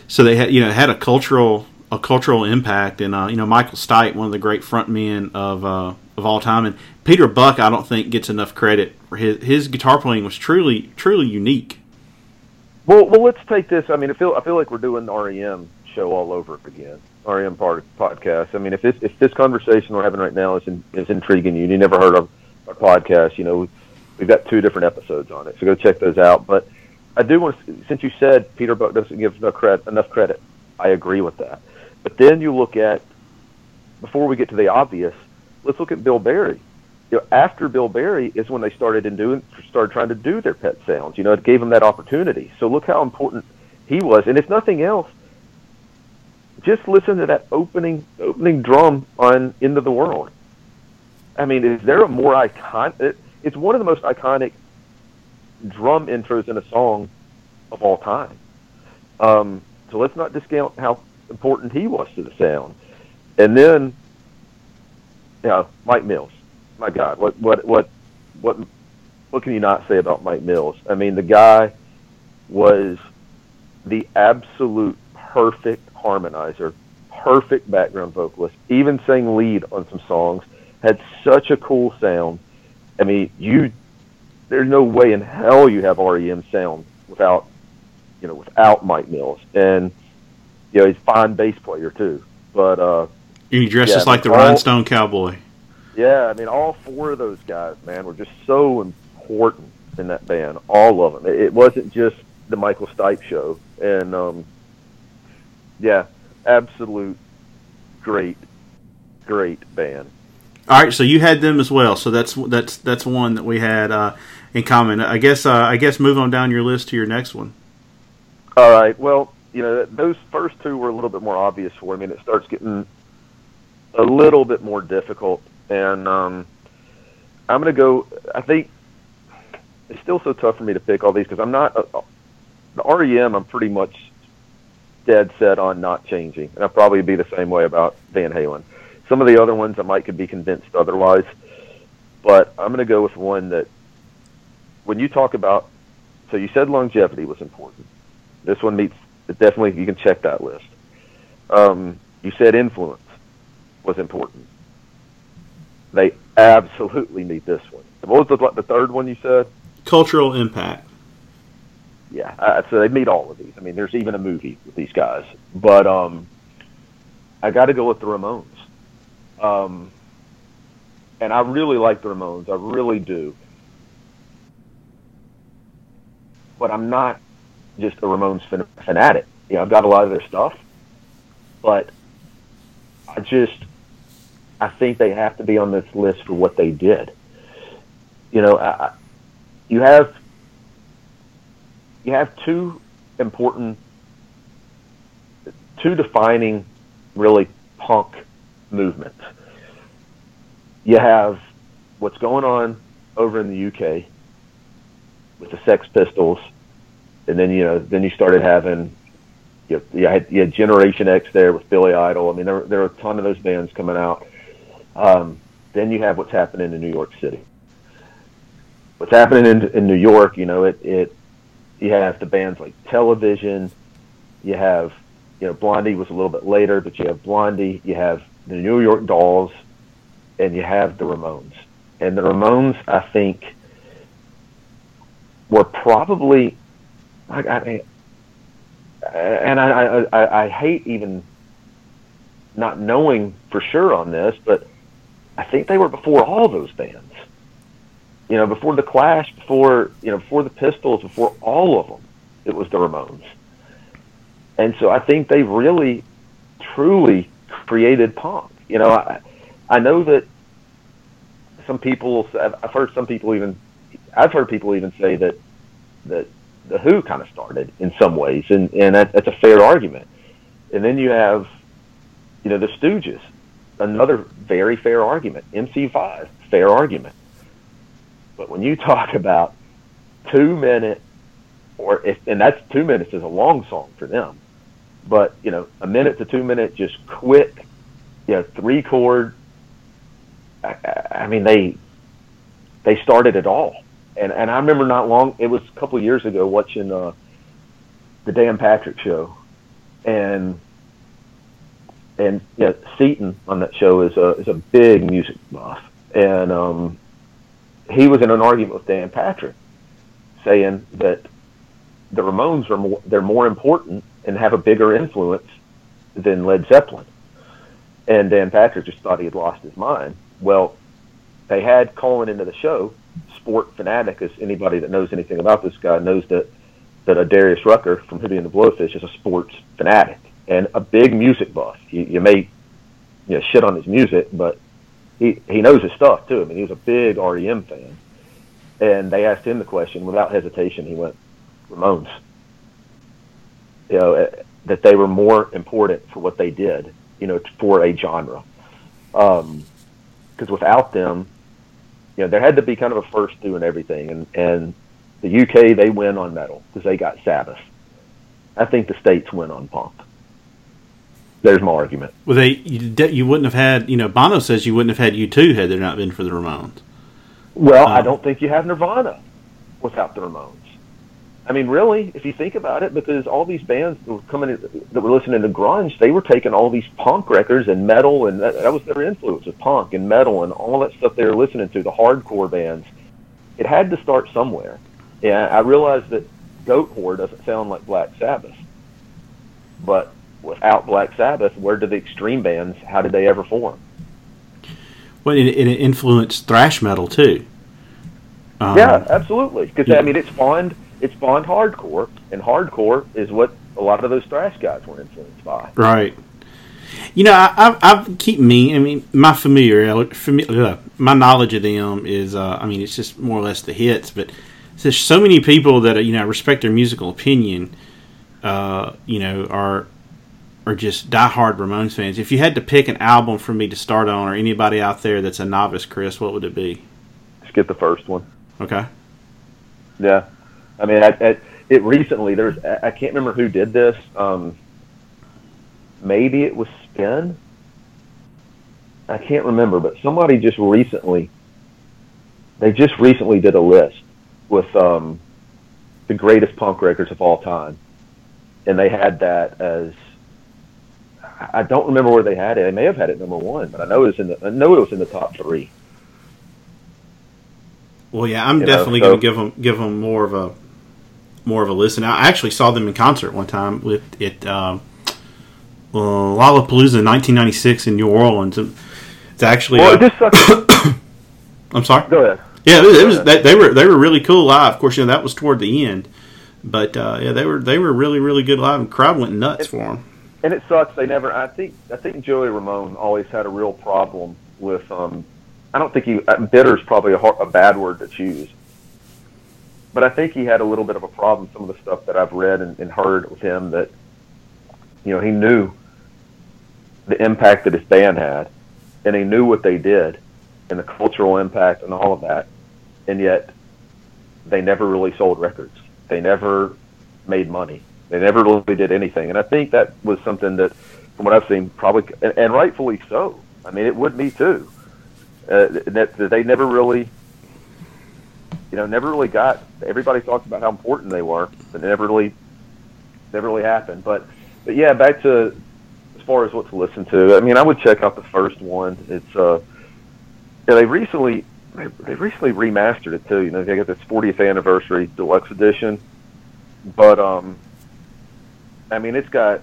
So they had, you know, had a cultural a cultural impact, and uh, you know, Michael Stipe, one of the great frontmen of uh, of all time, and Peter Buck, I don't think gets enough credit. For his his guitar playing was truly truly unique. Well, well, let's take this. I mean, I feel I feel like we're doing REM show all over again. REM part podcast. I mean, if this if this conversation we're having right now is in, is intriguing you, and you never heard of our podcast, you know, we've got two different episodes on it, so go check those out. But I do want to, since you said Peter Buck doesn't give enough credit, enough credit, I agree with that. But then you look at before we get to the obvious, let's look at Bill Berry. You know, after Bill Berry is when they started in doing started trying to do their pet sounds. You know, it gave them that opportunity. So look how important he was. And if nothing else, just listen to that opening opening drum on Into the World. I mean, is there a more iconic? It, it's one of the most iconic drum intros in a song of all time. Um, so let's not discount how important he was to the sound. And then, yeah, Mike Mills. My God, what what what what what can you not say about Mike Mills? I mean, the guy was the absolute perfect harmonizer, perfect background vocalist. Even sang lead on some songs. Had such a cool sound. I mean, you there's no way in hell you have REM sound without you know without Mike Mills. And you know he's a fine bass player too. But uh, And he dresses Yeah, like the all- Rhinestone Cowboy. yeah, I mean, all four of those guys, man, were just so important in that band. All of them. It, it wasn't just the Michael Stipe show, and um, yeah, absolute great, great band. All right, so you had them as well. So that's that's that's one that we had uh, in common. I guess uh, I guess move on down your list to your next one. All right. Well, you know, those first two were a little bit more obvious for me, and it starts getting a little bit more difficult. And um, I'm going to go. I think it's still so tough for me to pick all these because I'm not uh, the REM. I'm pretty much dead set on not changing, and I'll probably be the same way about Van Halen. some of the other ones I might could be convinced otherwise, but I'm going to go with one that when you talk about. So you said longevity was important. This one meets definitely. You can check that list. Um, you said influence was important. They absolutely meet this one. What was the, the third one you said? Cultural impact. Yeah, uh, so they meet all of these. I mean, there's even a movie with these guys. But um, I got to go with the Ramones. Um, and I really like the Ramones. I really do. But I'm not just a Ramones fan- fanatic. You know, I've got a lot of their stuff, but I just I think they have to be on this list for what they did. You know, I, you have you have two important, two defining, really punk movements. You have what's going on over in the UK with the Sex Pistols, and then you know, then you started having you, you, had, you had Generation X there with Billy Idol. I mean, there there are a ton of those bands coming out. Um, then you have what's happening in New York City. What's happening in, in New York, you know, it, it you have the bands like Television, you have, you know, Blondie was a little bit later, but you have Blondie, you have the New York Dolls, and you have the Ramones. And the Ramones, I think, were probably, I, I, and I, I, I hate even not knowing for sure on this, but I think they were before all those bands. You know, before the Clash, before you know, before the Pistols, before all of them, it was the Ramones. And so I think they really, truly created punk. You know, I, I know that some people, I've heard some people even, I've heard people even say that that the Who kind of started in some ways, and and that, that's a fair argument. And then you have, you know, the Stooges, another very fair argument. MC5, fair argument. But when you talk about two minute, or if, and that's two minutes is a long song for them, but you know, a minute to two minute, just quick, you know, three chord. I, I- mean, they they started it all, and and I remember not long. It was a couple of years ago watching uh, the Dan Patrick show, and and yeah, Seton on that show is a is a big music buff, and um, he was in an argument with Dan Patrick, saying that the Ramones are more they're more important and have a bigger influence than Led Zeppelin, and Dan Patrick just thought he had lost his mind. Well, they had calling into the show sport fanatic as anybody that knows anything about this guy knows that that a Darius Rucker from Hootie and the Blowfish is a sports fanatic and a big music buff. You, you may you know shit on his music, but he he knows his stuff too. I mean, he was a big REM fan, and they asked him the question without hesitation. He went Ramones. You know eh, that they were more important for what they did. You know, for a genre. Um, because without them, you know, there had to be kind of a first doing everything, and and the UK they win on metal because they got Sabbath. I think the states win on punk. There's my argument. Well, they you, you wouldn't have had. You know, Bono says you wouldn't have had U2 had there not been for the Ramones. Well, I Um, don't think you have Nirvana without the Ramones. I mean, really, if you think about it, because all these bands that were coming in, that were listening to grunge, they were taking all these punk records and metal, and that, that was their influence with punk and metal and all that stuff they were listening to. The hardcore bands. It had to start somewhere. Yeah, I realize that Goatwhore doesn't sound like Black Sabbath, but without Black Sabbath, where did the extreme bands? How did they ever form? Well, it, it influenced thrash metal too. Um, Yeah, absolutely. Because yeah. I mean, it spawned it spawned hardcore, and hardcore is what a lot of those thrash guys were influenced by. Right. You know, I, I, I keep me. I mean, my familiar, fami- uh, my knowledge of them is. Uh, I mean, it's just more or less the hits. But there's so many people that you know respect their musical opinion. Uh, you know, are are just diehard Ramones fans. If you had to pick an album for me to start on, or anybody out there that's a novice, Chris, what would it be? Skip the first one. Okay. Yeah, I mean, I, I, it recently. There's I I can't remember who did this. Um, maybe it was Spin. I can't remember, but somebody just recently, they just recently did a list with um, the greatest punk records of all time, and they had that as. I don't remember where they had it. They may have had it number one, but I know it was in the. I know it was in the top three. Well, yeah, I'm You know, definitely so- going to give them give them more of a more of a listen. I actually saw them in concert one time with it um, uh, Lollapalooza in 1996 in New Orleans. It's actually Well, uh, it just sucks. I'm sorry. Go ahead. Yeah, it was, it was they, they were they were really cool live. Of course, you know that was toward the end, but uh, yeah, they were they were really really good live. And crowd went nuts for them. And it sucks. They never. I think. I think Joey Ramone always had a real problem with. Um, I don't think he. uh, Bitter is probably a, hard, a bad word to choose, but I think he had a little bit of a problem. Some of the stuff that I've read and, and heard with him that, you know, he knew the impact that his band had, and he knew what they did, and the cultural impact and all of that, and yet they never really sold records. They never made money. They never really did anything, and I think that was something that, from what I've seen, probably and, and rightfully so. I mean, it would me too. Uh, that, that they never really, you know, never really got. Everybody talked about how important they were, but it never really, never really happened. But, but yeah, back to as far as what to listen to. I mean, I would check out the first one. It's uh, yeah, they recently they, they recently remastered it too. You know, they got this 40th anniversary deluxe edition, but um, I mean, it's got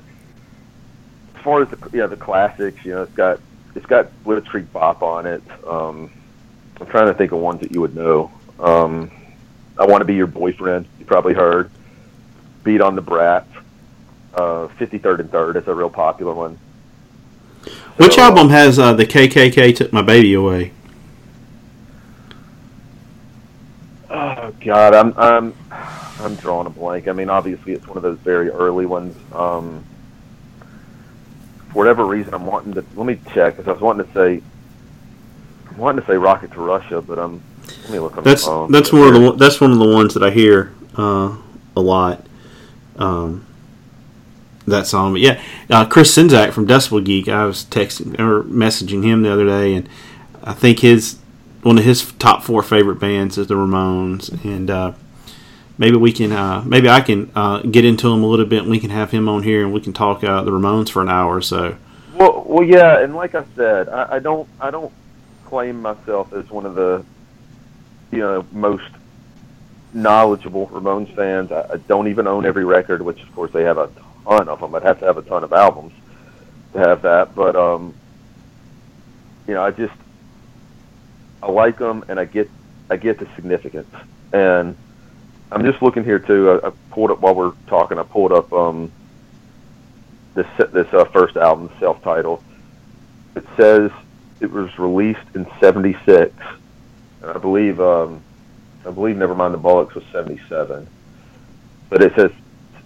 as far as the yeah the classics. You know, it's got it's got Blitzkrieg Bop on it. Um, I'm trying to think of ones that you would know. Um, I want to be your boyfriend. You probably heard. Beat on the Brat. Uh, 53rd and Third is a real popular one. Which So, album has uh, the KKK took my baby away? Oh God, I'm I'm I'm drawing a blank. I mean, obviously it's one of those very early ones. Um, for whatever reason, I'm wanting to let me check because I was wanting to say I'm wanting to say "Rocket to Russia," but um, let me look on That's the phone. that's one of the that's one of the ones that I hear uh, a lot. Um, that song, but yeah, uh, Chris Czynszak from Decibel Geek. I was texting or messaging him the other day, and I think his one of his top four favorite bands is the Ramones, and uh, maybe we can uh, maybe I can uh, get into him a little bit, and we can have him on here, and we can talk uh, the Ramones for an hour or so. Well, well, yeah, and like I said, I, I don't, I don't claim myself as one of the, you know, most knowledgeable Ramones fans. I, I don't even own every record, which of course they have a ton of them. I'd have to have a ton of albums to have that, but um, you know, I just, I like them, and I get, I get the significance, and I'm just looking here too. I, I pulled up while we're talking. I pulled up um this this uh, first album, self-titled. It says it was released in '76, and I believe um, I believe Nevermind the Bollocks was '77, but it says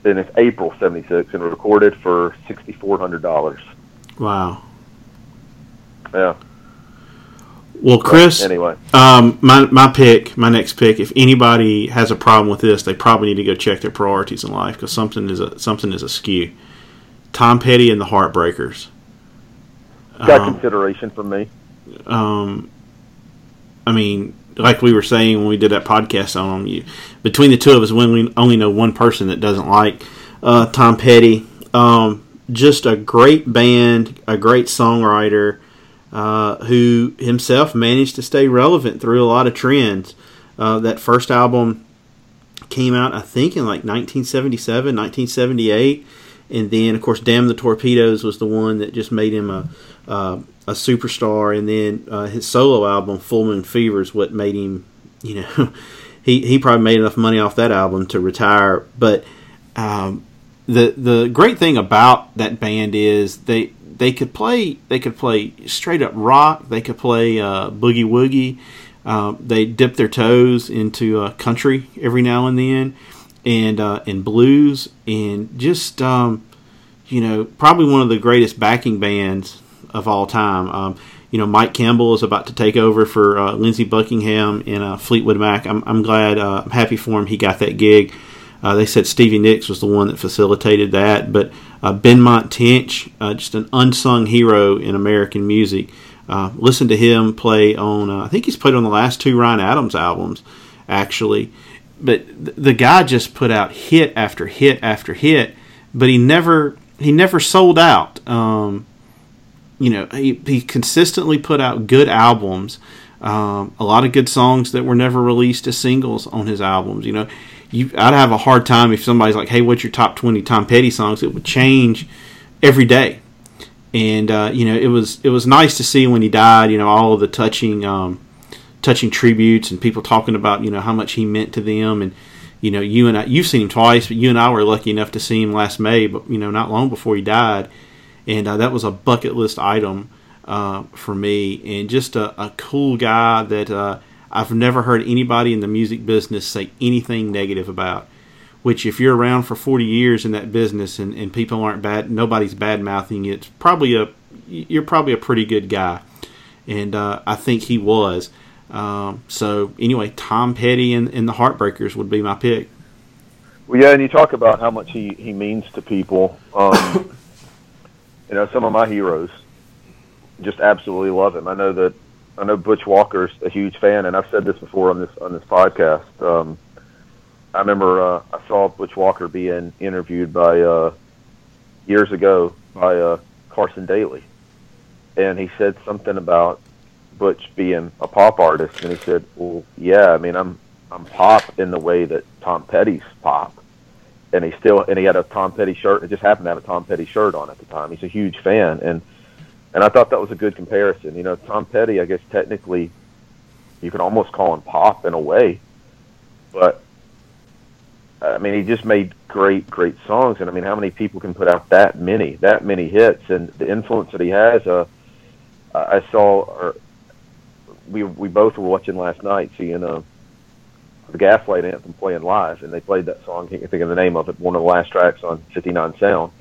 and it's April '76 and recorded for sixty four hundred dollars. Wow. Yeah. Well, Chris, Anyway, Um, my my pick, my next pick. If anybody has a problem with this, they probably need to go check their priorities in life because something is a something is askew. Tom Petty and the Heartbreakers. got Um, consideration from me. um, I mean, like we were saying when we did that podcast on them, you between the two of us, we only, only know one person that doesn't like uh, Tom Petty. Um, just a great band, a great songwriter, uh, who himself managed to stay relevant through a lot of trends. Uh, that first album came out, I think, in like 1977, 1978. And then, of course, Damn the Torpedoes was the one that just made him a uh, a superstar. And then uh, his solo album, Full Moon Fever, is what made him, you know, he, he probably made enough money off that album to retire. But um, the the great thing about that band is they they could play they could play straight up rock. They could play uh, boogie woogie. Um, they dip their toes into uh, country every now and then, and uh, and blues, and just um, you know probably one of the greatest backing bands of all time. Um, you know Mike Campbell is about to take over for uh, Lindsey Buckingham in uh, Fleetwood Mac. I'm, I'm glad, uh, I'm happy for him. He got that gig. Uh, they said Stevie Nicks was the one that facilitated that, but uh, Benmont Tench, uh, just an unsung hero in American music. Uh, listen to him play on. Uh, I think he's played on the last two Ryan Adams albums, actually. But th- the guy just put out hit after hit after hit, but he never he never sold out. Um, you know, he, he consistently put out good albums. Um, a lot of good songs that were never released as singles on his albums. You know, you I'd have a hard time if somebody's like, "Hey, what's your top twenty Tom Petty songs?" It would change every day, and uh, you know, it was it was nice to see when he died. You know, all of the touching um, touching tributes and people talking about you know how much he meant to them and. You know, you and I, you've seen him twice, but you and I were lucky enough to see him last May, but you know, not long before he died, and uh, that was a bucket list item uh, for me, and just a, a cool guy that uh, I've never heard anybody in the music business say anything negative about. Which, if you're around for 40 years in that business and, and people aren't bad, nobody's bad mouthing you, it's probably a you're probably a pretty good guy, and uh, I think he was. Um, so anyway, Tom Petty and, and the Heartbreakers would be my pick. Well, yeah, and you talk about how much he, he means to people. Um, you know, some of my heroes just absolutely love him. I know that I know Butch Walker's a huge fan, and I've said this before on this on this podcast. Um, I remember uh, I saw Butch Walker being interviewed by uh, years ago by uh, Carson Daly, and he said something about Butch being a pop artist, and he said, "Well, yeah, I mean, I'm I'm pop in the way that Tom Petty's pop." And he still and he had a Tom Petty shirt. It just happened to have a Tom Petty shirt on at the time. He's a huge fan, and and I thought that was a good comparison. You know, Tom Petty, I guess technically, you could almost call him pop in a way, but I mean, he just made great, great songs. And I mean, how many people can put out that many, that many hits, and the influence that he has? Uh, I saw, or we we both were watching last night, seeing uh, the Gaslight Anthem playing live, and they played that song. I can't think of the name of it. One of the last tracks on 59 Sound,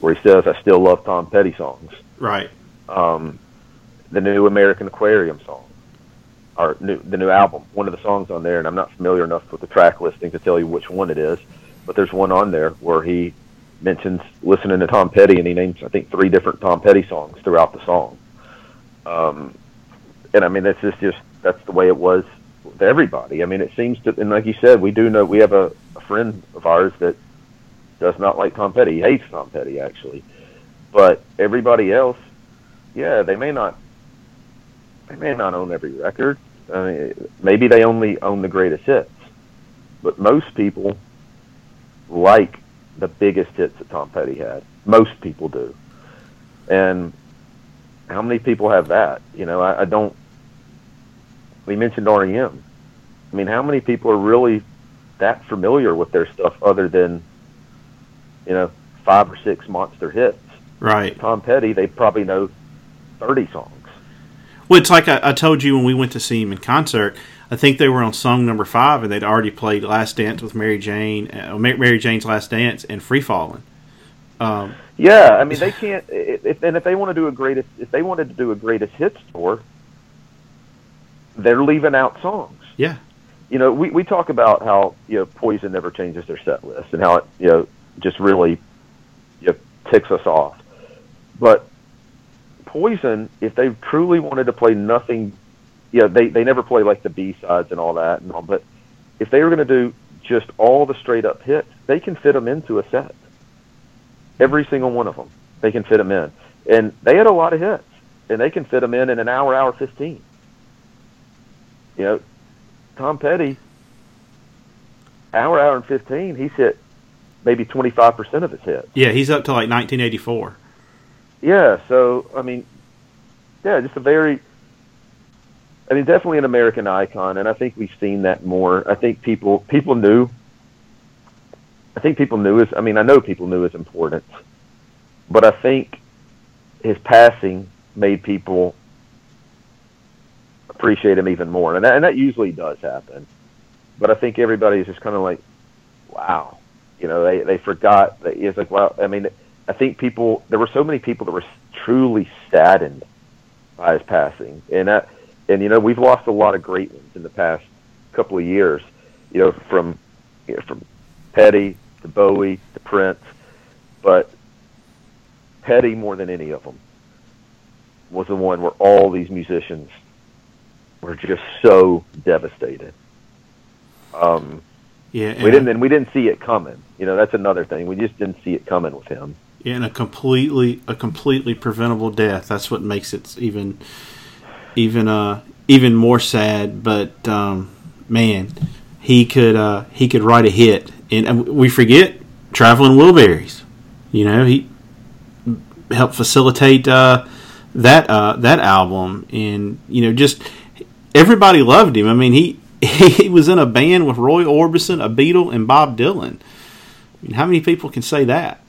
where he says, "I still love Tom Petty songs." Right. um, the new American Aquarium song, or new, the new album. One of the songs on there, and I'm not familiar enough with the track listing to tell you which one it is, but there's one on there where he mentions listening to Tom Petty, and he names I think three different Tom Petty songs throughout the song. Um, and I mean that's just just that's the way it was with everybody. I mean it seems to, and like you said, we do know we have a, a friend of ours that does not like Tom Petty. He hates Tom Petty actually but everybody else, yeah, they may not, they may not own every record. I mean, maybe they only own the greatest hits, but most people like the biggest hits that Tom Petty had. Most people do, and how many people have that? You know, I, I don't. We mentioned REM. I mean, how many people are really that familiar with their stuff other than, you know, five or six monster hits? Right. Tom Petty, they probably know 30 songs. Well, it's like I, I told you when we went to see him in concert. I think they were on song number five, and they'd already played "Last Dance" with Mary Jane, uh, Mary Jane's "Last Dance" and "Free Falling." Um, Yeah, I mean they can't. If, and if they want to do a greatest, if they wanted to do a greatest hits tour, they're leaving out songs. yeah, You know, we we talk about how you know Poison never changes their set list and how it you know just really you know, ticks us off. But Poison, if they truly wanted to play nothing, you know, they they never play like the B sides and all that and all. But if they were going to do just all the straight up hits, they can fit them into a set. Every single one of them, they can fit them in, and they had a lot of hits, and they can fit them in in an hour, hour fifteen. You know, Tom Petty, hour, hour and fifteen, he's hit maybe twenty five percent of his hits. yeah, he's up to like 1984. Yeah, so I mean, yeah, just a very, I mean, definitely an American icon, and I think we've seen that more. I think people people knew. I think people knew his. I mean, I know people knew his importance, but I think his passing made people appreciate him even more, and that, and that usually does happen. But I think everybody's just kind of like, wow, you know, they they forgot that it's like, wow. I mean, I think people there were so many people that were truly saddened by his passing, and and you know, we've lost a lot of great ones in the past couple of years. You know, from you know, from Petty to Bowie to Prince, but Petty more than any of them. was the one where all these musicians were just so devastated. Um, Yeah, we didn't, and we didn't see it coming. You know, that's another thing. We just didn't see it coming with him. And a completely a completely preventable death. That's what makes it even even uh even more sad. But um, man, he could uh, he could write a hit, and, and we forget traveling Wilburys. You know, he helped facilitate uh, that uh, that album, and you know, just everybody loved him. I mean, he he was in a band with Roy Orbison, a Beatle, and Bob Dylan. I mean, how many people can say that?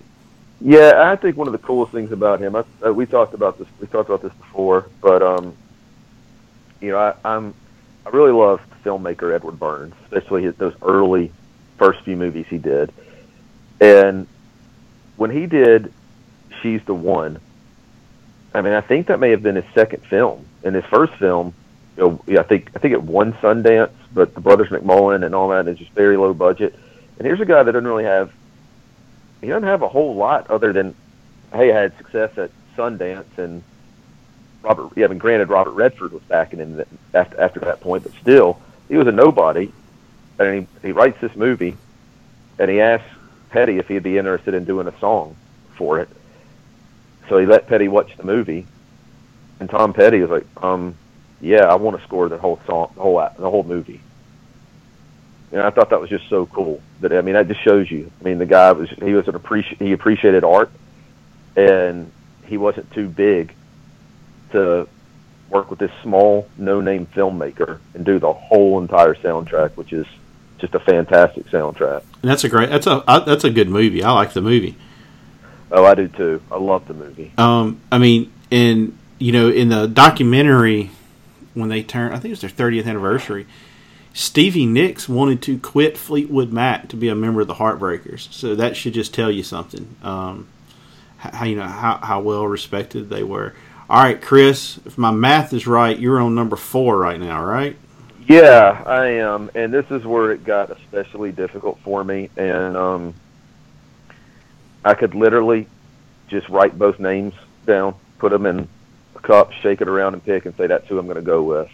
Yeah, I think one of the coolest things about him. I, uh, we talked about this. We talked about this before, but um, you know, I, I'm I really love filmmaker Edward Burns, especially his, those early first few movies he did. And when he did She's the One, I mean, I think that may have been his second film. In his first film, you know, I think I think it won Sundance, but the Brothers McMullen and all that is just very low budget. And here's a guy that doesn't really have he doesn't have a whole lot other than hey, I had success at Sundance and Robert. Yeah, I mean, granted, Robert Redford was backing him after after that point, but still, he was a nobody. And he he writes this movie, and he asks Petty if he'd be interested in doing a song for it. So he let Petty watch the movie, and Tom Petty was like, um, yeah, I want to score the whole song, the whole the whole movie. And I thought that was just so cool. That I mean, that just shows you. I mean, the guy was he was an appreci- he appreciated art, and he wasn't too big to work with this small, no-name filmmaker and do the whole entire soundtrack, which is just a fantastic soundtrack. And that's a great. That's a uh, that's a good movie. I like the movie. Oh, I do too. I love the movie. Um, I mean, in you know, in the documentary when they turned, I think it was their thirtieth anniversary. Stevie Nicks wanted to quit Fleetwood Mac to be a member of the Heartbreakers, so that should just tell you something. Um, how you know how, how well respected they were. All right, Chris, if my math is right, you're on number four right now, right? Yeah, I am, and this is where it got especially difficult for me. And um, I could literally just write both names down, put them in a cup, shake it around, and pick, and say that's who I'm going to go with.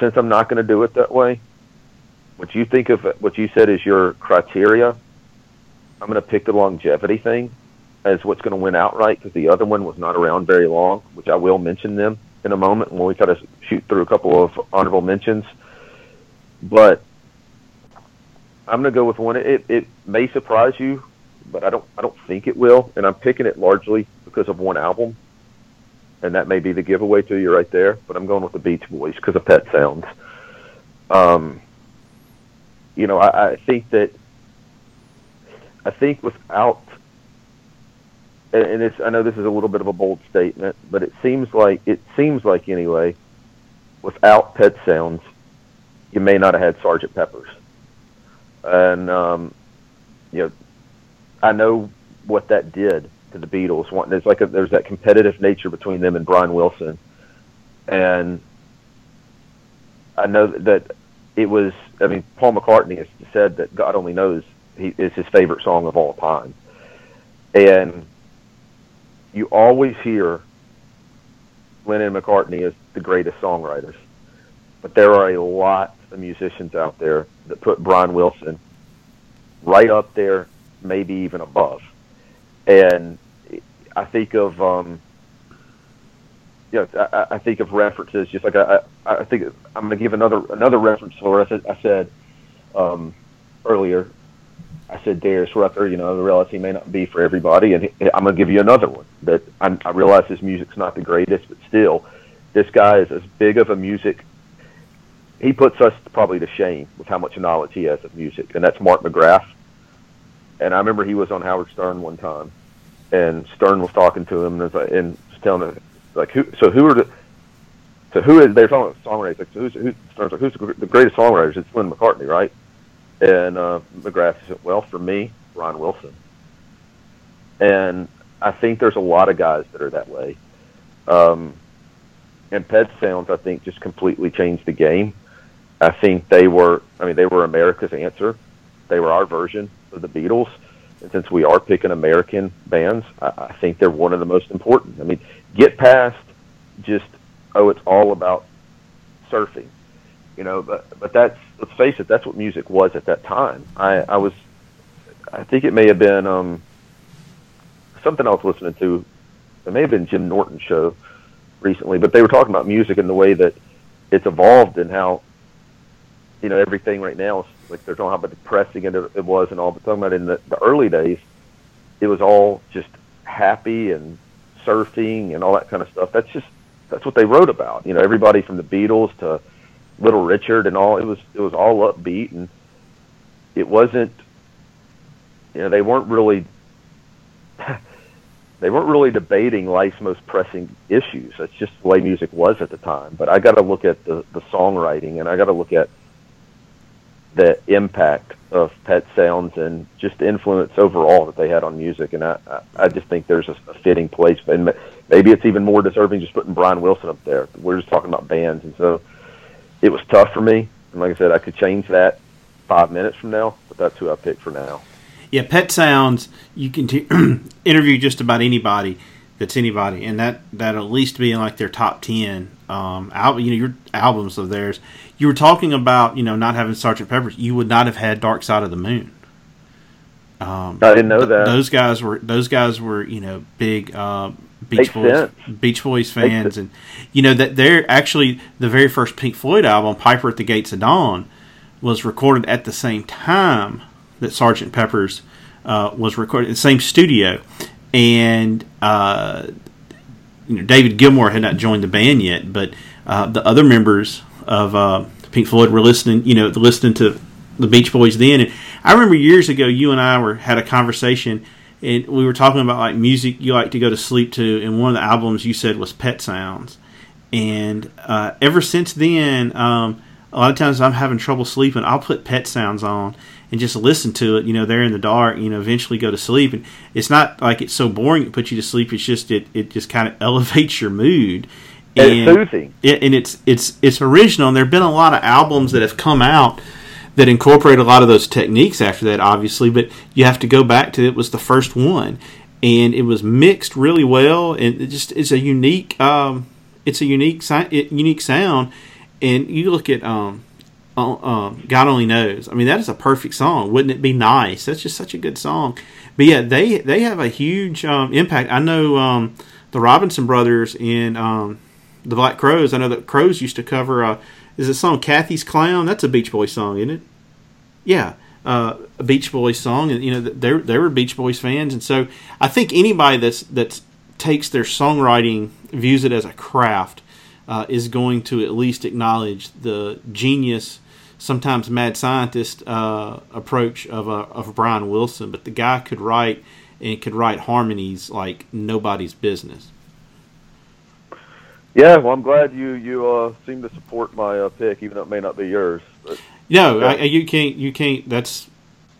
Since I'm not going to do it that way, what you think of what you said is your criteria. I'm going to pick the longevity thing as what's going to win outright because the other one was not around very long, which I will mention them in a moment when we kind of shoot through a couple of honorable mentions. But I'm going to go with one. It it may surprise you, but I don't I don't think it will, and I'm picking it largely because of one album, and that may be the giveaway to you right there. But I'm going with the Beach Boys because of Pet Sounds. Um, you know, I, I think that I think without and, and it's I know this is a little bit of a bold statement, but it seems like it seems like anyway, without Pet Sounds, you may not have had Sergeant Pepper's. And um, you know, I know what that did to the Beatles. One, there's like a, there's that competitive nature between them and Brian Wilson, and I know that it was. I mean, Paul McCartney has said that God only knows he is his favorite song of all time, and you always hear Lennon and McCartney as the greatest songwriters, but there are a lot of musicians out there that put Brian Wilson right up there, maybe even above. And I think of, um, you know, I, I think of references just like I, I, I think I'm going to give another another reference for us. I said um, earlier I said Darius Rucker, you know, I realize he may not be for everybody, and I'm going to give you another one that I, I realize his music's not the greatest, but still, this guy is as big of a music. He puts us probably to shame with how much knowledge he has of music, and that's Mark McGrath. And I remember he was on Howard Stern one time, and Stern was talking to him and, like, and telling him like, who, so who are the so who is they're talking about songwriters like so who's who, Stern's like, who's the, greatest songwriters? It's Lennon McCartney, right? And uh, McGrath said, well, for me, Ron Wilson. And I think there's a lot of guys that are that way. Um, and Pet Sounds, I think, just completely changed the game. I think they were, I mean, they were America's answer. They were our version of the Beatles. And since we are picking American bands, I, I think they're one of the most important. I mean, get past just oh, it's all about surfing, you know. But but that's let's face it, that's what music was at that time. I I was, I think it may have been um something I was listening to. It may have been Jim Norton's show recently, but they were talking about music and the way that it's evolved and how you know everything right now is like they're talking about how depressing it, it was and all, but talking about in the, the early days, it was all just happy and surfing and all that kind of stuff. That's just that's what they wrote about. You know, everybody from the Beatles to Little Richard and all. It was it was all upbeat and it wasn't. You know, they weren't really. they weren't really debating life's most pressing issues. That's just the way music was at the time. But I got to look at the the songwriting and I got to look at the impact of Pet Sounds and just influence overall that they had on music. And I, I, just think there's a, fitting place. And maybe it's even more deserving just putting Brian Wilson up there. We're just talking about bands. And so it was tough for me. And like I said, I could change that five minutes from now, but that's who I picked for now. Yeah, Pet Sounds. You can t- interview just about anybody that's anybody, and that that at least be in like their top ten um, album. You know, your albums of theirs. You were talking about you know not having Sergeant Pepper's. You would not have had Dark Side of the Moon. Um, I didn't know th- that. those guys were those guys were you know big uh, Beach Makes Boys sense. Beach Boys fans, and you know that they're actually the very first Pink Floyd album, Piper at the Gates of Dawn, was recorded at the same time that Sergeant Pepper's uh, was recorded, the same studio, and uh, you know David Gilmour had not joined the band yet, but uh, the other members of uh, Pink Floyd were listening, you know, listening to the Beach Boys then. And I remember years ago, you and I were had a conversation, and we were talking about like music you like to go to sleep to, and one of the albums you said was Pet Sounds. And uh, ever since then, um, a lot of times I'm having trouble sleeping. I'll put Pet Sounds on and just listen to it. You know, there in the dark. You know, eventually go to sleep. And it's not like it's so boring it puts you to sleep. It's just it it just kind of elevates your mood. And it's soothing. It, and it's it's it's original. And there've been a lot of albums that have come out that incorporate a lot of those techniques after that, obviously. But you have to go back to it was the first one, and it was mixed really well, and it just it's a unique um, it's a unique unique sound. And you look at um, um, God only knows. I mean, that is a perfect song. Wouldn't it be nice? That's just such a good song. But yeah, they they have a huge um, impact. I know um, the Robinson brothers in um, the Black Crowes. I know that Crowes used to cover. Uh, is the song "Kathy's Clown"? That's a Beach Boys song, isn't it? Yeah, uh, a Beach Boys song, and you know they they were Beach Boys fans, and so I think anybody that's that's takes their songwriting views it as a craft uh, is going to at least acknowledge the genius, sometimes mad scientist uh, approach of uh, of Brian Wilson. But the guy could write and could write harmonies like nobody's business. Yeah, well, I'm glad you you uh, seem to support my uh, pick, even though it may not be yours. But No, Yeah. I, you can't. You can't. That's.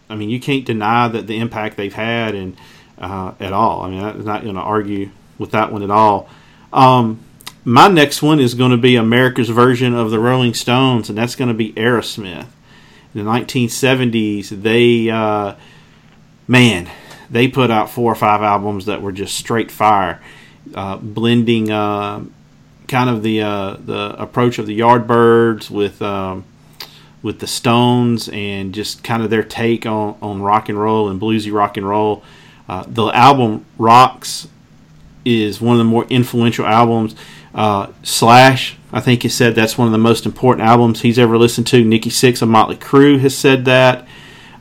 I mean, you can't deny that the impact they've had and uh, at all. I mean, I'm not going to argue with that one at all. Um, my next one is going to be America's version of the Rolling Stones, and that's going to be Aerosmith. In the 1970s, they uh, man, they put out four or five albums that were just straight fire, uh, blending uh, kind of the uh, the approach of the Yardbirds with um, with the Stones and just kind of their take on, on rock and roll and bluesy rock and roll. Uh, the album Rocks is one of the more influential albums. Uh, Slash, I think, has said that's one of the most important albums he's ever listened to. Nikki Sixx of Motley Crue has said that.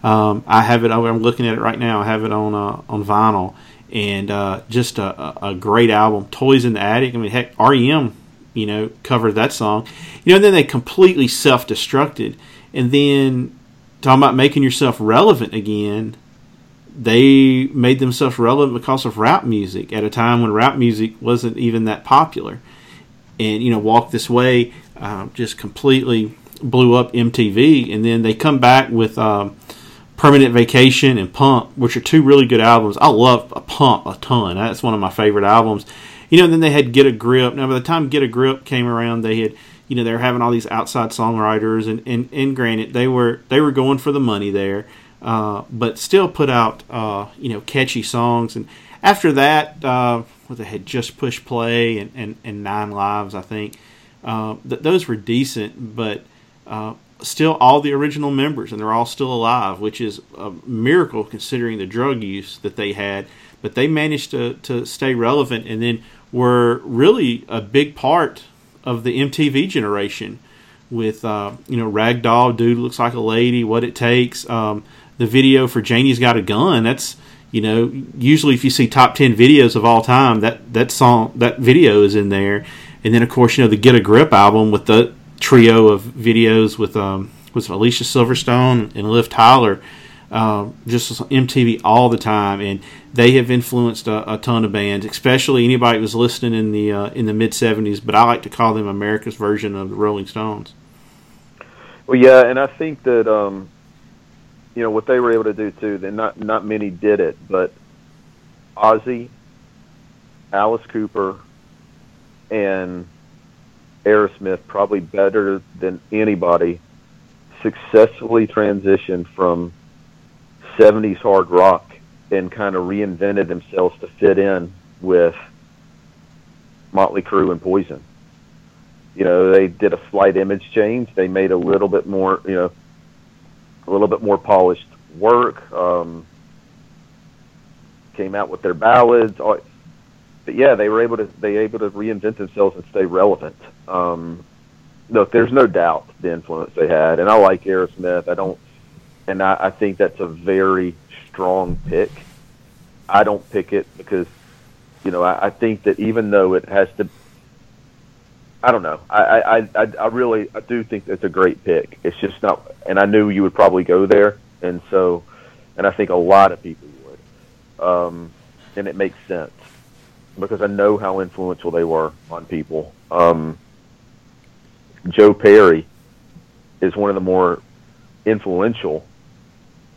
Um, I have it. I'm looking at it right now. I have it on uh, on vinyl, and uh, just a, a- a great album. Toys in the Attic. I mean, heck, REM, you know, covered that song. You know, and then they completely self-destructed, and then talking about making yourself relevant again. They made themselves relevant because of rap music at a time when rap music wasn't even that popular and you know walk this way um, just completely blew up mtv and then they come back with um, permanent vacation and pump which are two really good albums. I love pump a ton. That's one of my favorite albums. You know and then they had get a grip. Now by the time get a grip came around they had you know they were having all these outside songwriters and and, and granted they were they were going for the money there uh, but still put out uh, you know catchy songs. And after that uh, what they had just pushed play and, and, and nine lives, I think. Uh, th- those were decent, but uh, still all the original members, and they're all still alive, which is a miracle considering the drug use that they had. But they managed to, to stay relevant and then were really a big part of the MTV generation with, uh, you know, Ragdoll, Dude Looks Like a Lady, What It Takes. Um, the video for Janie's Got a Gun, that's, you know, usually if you see top 10 videos of all time, that, that song, that video is in there. And then, of course, you know, the Get a Grip album with the trio of videos with um, with Alicia Silverstone and Liv Tyler, uh, just MTV all the time, and they have influenced a, a ton of bands, especially anybody who was listening in the uh, in the mid '70s. But I like to call them America's version of the Rolling Stones. Well, yeah, and I think that um, you know what they were able to do too. Then not not many did it, but Ozzy, Alice Cooper, and Aerosmith probably better than anybody successfully transitioned from 70s hard rock and kind of reinvented themselves to fit in with Motley Crue and Poison. You know, they did a slight image change. They made a little bit more, you know, a little bit more polished work. Um, came out with their ballads. All, but yeah, they were able to they able to reinvent themselves and stay relevant. Um, look, there's no doubt the influence they had, and I like Aerosmith. I don't, and I, I think that's a very strong pick. I don't pick it because, you know, I, I think that even though it has to, I don't know. I, I, I, I really, I do think it's a great pick. It's just not, and I knew you would probably go there, and so, and I think a lot of people would, um, and it makes sense because I know how influential they were on people. Um, Joe Perry is one of the more influential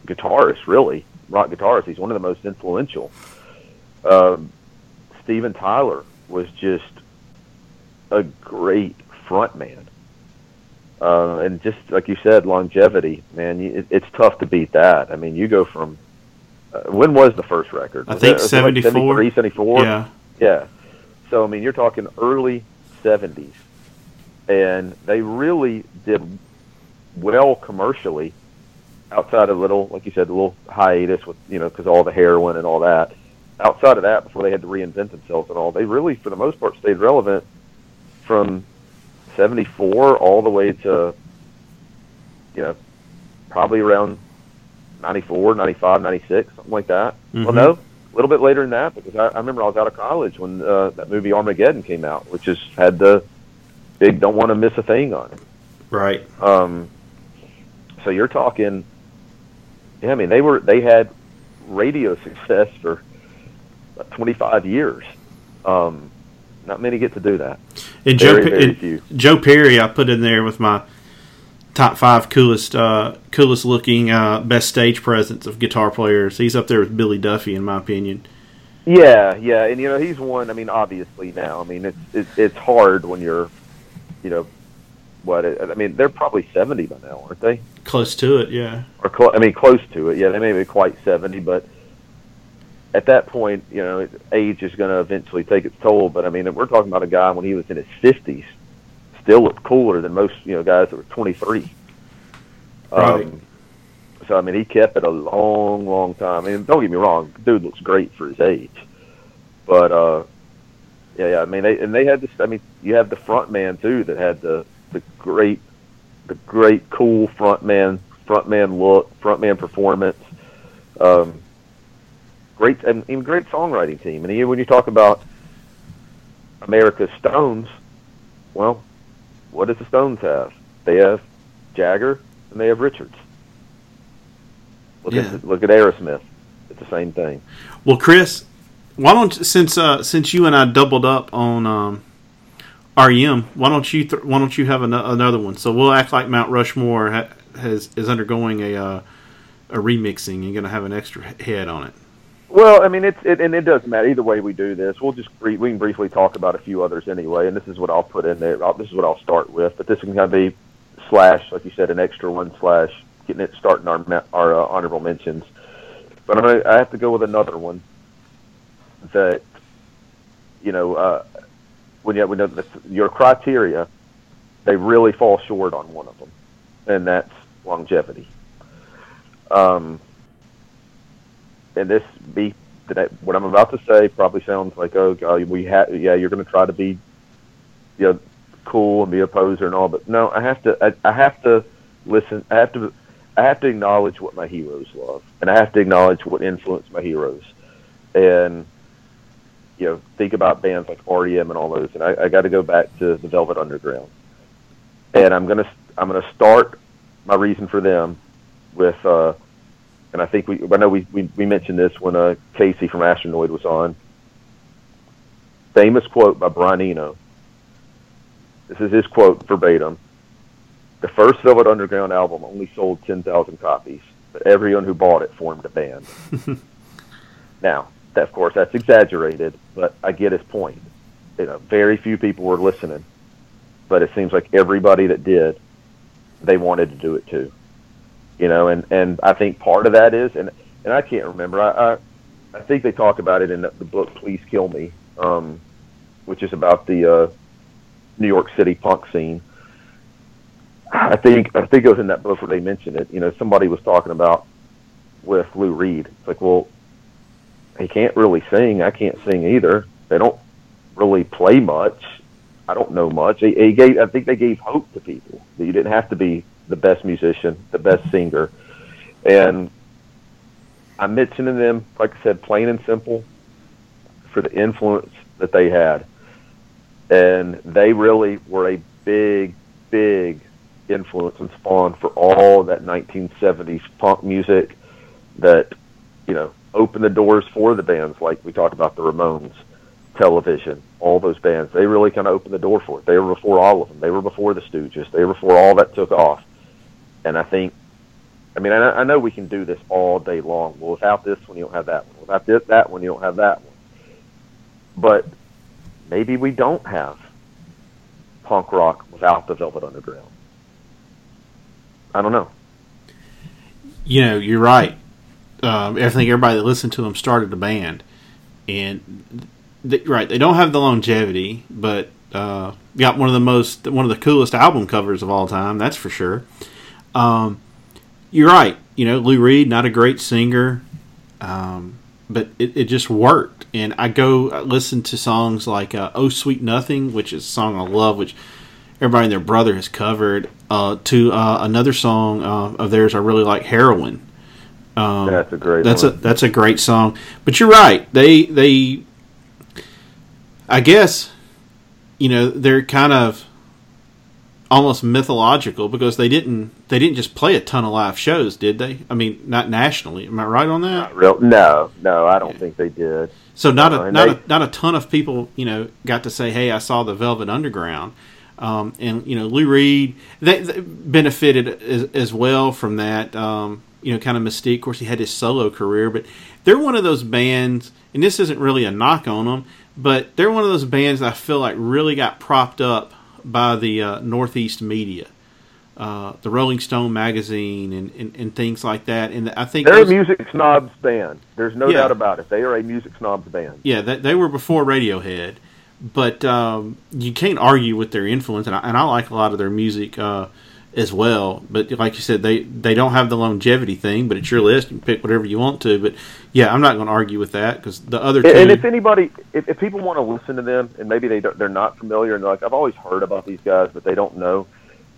guitarists, really rock guitarists. He's one of the most influential. Um, Steven Tyler was just a great frontman. Uh, and just like you said, longevity, man, it, it's tough to beat that. I mean, you go from uh, when was the first record? I think was it like 74. 73, 74? Yeah, Yeah. So I mean, you're talking early '70s, and they really did well commercially. Outside of a little, like you said, a little hiatus with you know because all the heroin and all that. Outside of that, before they had to reinvent themselves and all, they really, for the most part, stayed relevant from '74 all the way to you know probably around 94, 95, 96, something like that. Well, Mhm. no, a little bit later than that because I, I remember I was out of college when uh, that movie Armageddon came out, which just had the big "Don't Want to Miss a Thing" on it. right. Um, so you're talking, yeah. I mean, they were they had radio success for about 25 years. Um, not many get to do that. And Joe, Very, Pe- very and. Joe Perry, I put in there with my top five coolest, uh, coolest looking, uh, best stage presence of guitar players. He's up there with Billy Duffy, in my opinion. Yeah, yeah, and you know he's one. I mean, obviously now. I mean, it's it's, it's hard when you're, you know, what? I mean, they're probably 70 by now, aren't they? Close to it, yeah. or clo- I mean, close to it. Yeah, they may be quite seventy, but at that point, you know, age is going to eventually take its toll. But I mean, we're talking about a guy when he was in his fifties, still looked cooler than most, you know, guys that were twenty three. Right. Um, so I mean, he kept it a long, long time. Mean, don't get me wrong, dude looks great for his age, but uh, yeah, yeah. I mean, they and they had this. I mean, you have the front man too that had the the great, the great cool front man, front man look, front man performance. Um, great and, and great songwriting team. And even when you talk about America's Stones, well, what does the Stones have? They have Jagger and they have Richards. Look Yeah. at look at Aerosmith. It's the same thing. Well, Chris, why don't since uh, since you and I doubled up on um, REM, why don't you th- why don't you have an- another one? So we'll act like Mount Rushmore ha- has is undergoing a uh, a remixing. You're going to have an extra head on it. Well, I mean, it's it, and it doesn't matter either way we do this. We'll just we can briefly talk about a few others anyway, and this is what I'll put in there. I'll, this is what I'll start with, but this can going to be slash, like you said, an extra one slash getting it starting our our uh, honorable mentions. But I'm gonna, I have to go with another one that you know, uh, when you when the, your criteria, they really fall short on one of them, and that's longevity. Um, and this be what I'm about to say probably sounds like oh God, we ha- yeah you're going to try to be you know cool and be a poser and all, but no, I have to I, I have to listen. I have to I have to acknowledge what my heroes love, and I have to acknowledge what influenced my heroes, and you know think about bands like REM and all those, and I, I got to go back to the Velvet Underground, and I'm gonna I'm gonna start my reason for them with. uh and I think we, I know we, we, we mentioned this when uh, Casey from Astronoid was on. Famous quote by Brian Eno. This is his quote verbatim. The first Velvet Underground album only sold 10,000 copies, but everyone who bought it formed a band. now, that, of course, that's exaggerated, but I get his point. You know, very few people were listening, but it seems like everybody that did, they wanted to do it too you know, and and I think part of that is, and and I can't remember. I I, I think they talk about it in the, book "Please Kill Me," um, which is about the uh, New York City punk scene. I think I think it was in that book where they mentioned it. You know, somebody was talking about with Lou Reed. It's like, well, he can't really sing. I can't sing either. They don't really play much. I don't know much. He, he gave. I think they gave hope to people that you didn't have to be the best musician, the best singer, and I'm mentioning them, like I said, plain and simple, for the influence that they had, and they really were a big, big influence and spawn for all that 1970s punk music that you know opened the doors for the bands like we talked about the Ramones, Television, all those bands. They really kind of opened the door for it. They were before all of them. They were before the Stooges. They were before all that took off. And I think, I mean, I, I know we can do this all day long. Well, without this one, you don't have that one. Without this, that one, you don't have that one. But maybe we don't have punk rock without the Velvet Underground. I don't know. You know, you're right. Um, I think everybody that listened to them started a band, and they, right, they don't have the longevity, but uh, got one of the most one of the coolest album covers of all time. That's for sure. Um, you're right. You know, Lou Reed, not a great singer, um, but it, it just worked. And I go I listen to songs like uh, "Oh Sweet Nothing," which is a song I love, which everybody and their brother has covered. Uh, to uh, another song uh, of theirs I really like, "Heroin." Um, That's a great That's one. a that's a great song. But you're right. They they, I guess, you know, they're kind of almost mythological because they didn't they didn't just play a ton of live shows, did they? I mean, not nationally. Am I right on that? Not real. No, no, I don't think they did. So not No, a not they- a not a ton of people, you know, got to say, "Hey, I saw the Velvet Underground," um, and you know, Lou Reed they, they benefited as, as well from that. Um, you know, kind of mystique. Of course, he had his solo career, but they're one of those bands, and this isn't really a knock on them, but they're one of those bands that I feel like really got propped up by the uh, Northeast media. Uh, the Rolling Stone magazine and, and, and things like that, and I think They're those- a music snobs band. There's no Yeah. doubt about it. They are a music snobs band. yeah, they, they were before Radiohead, but um, you can't argue with their influence, and I, and I like a lot of their music uh, as well. But like you said, they they don't have the longevity thing, but it's your list. You can pick whatever you want to. But yeah, I'm not going to argue with that because the other two. And, if anybody, if, if people want to listen to them, and maybe they don't, they're not familiar, and they're like I've always heard about these guys, but they don't know.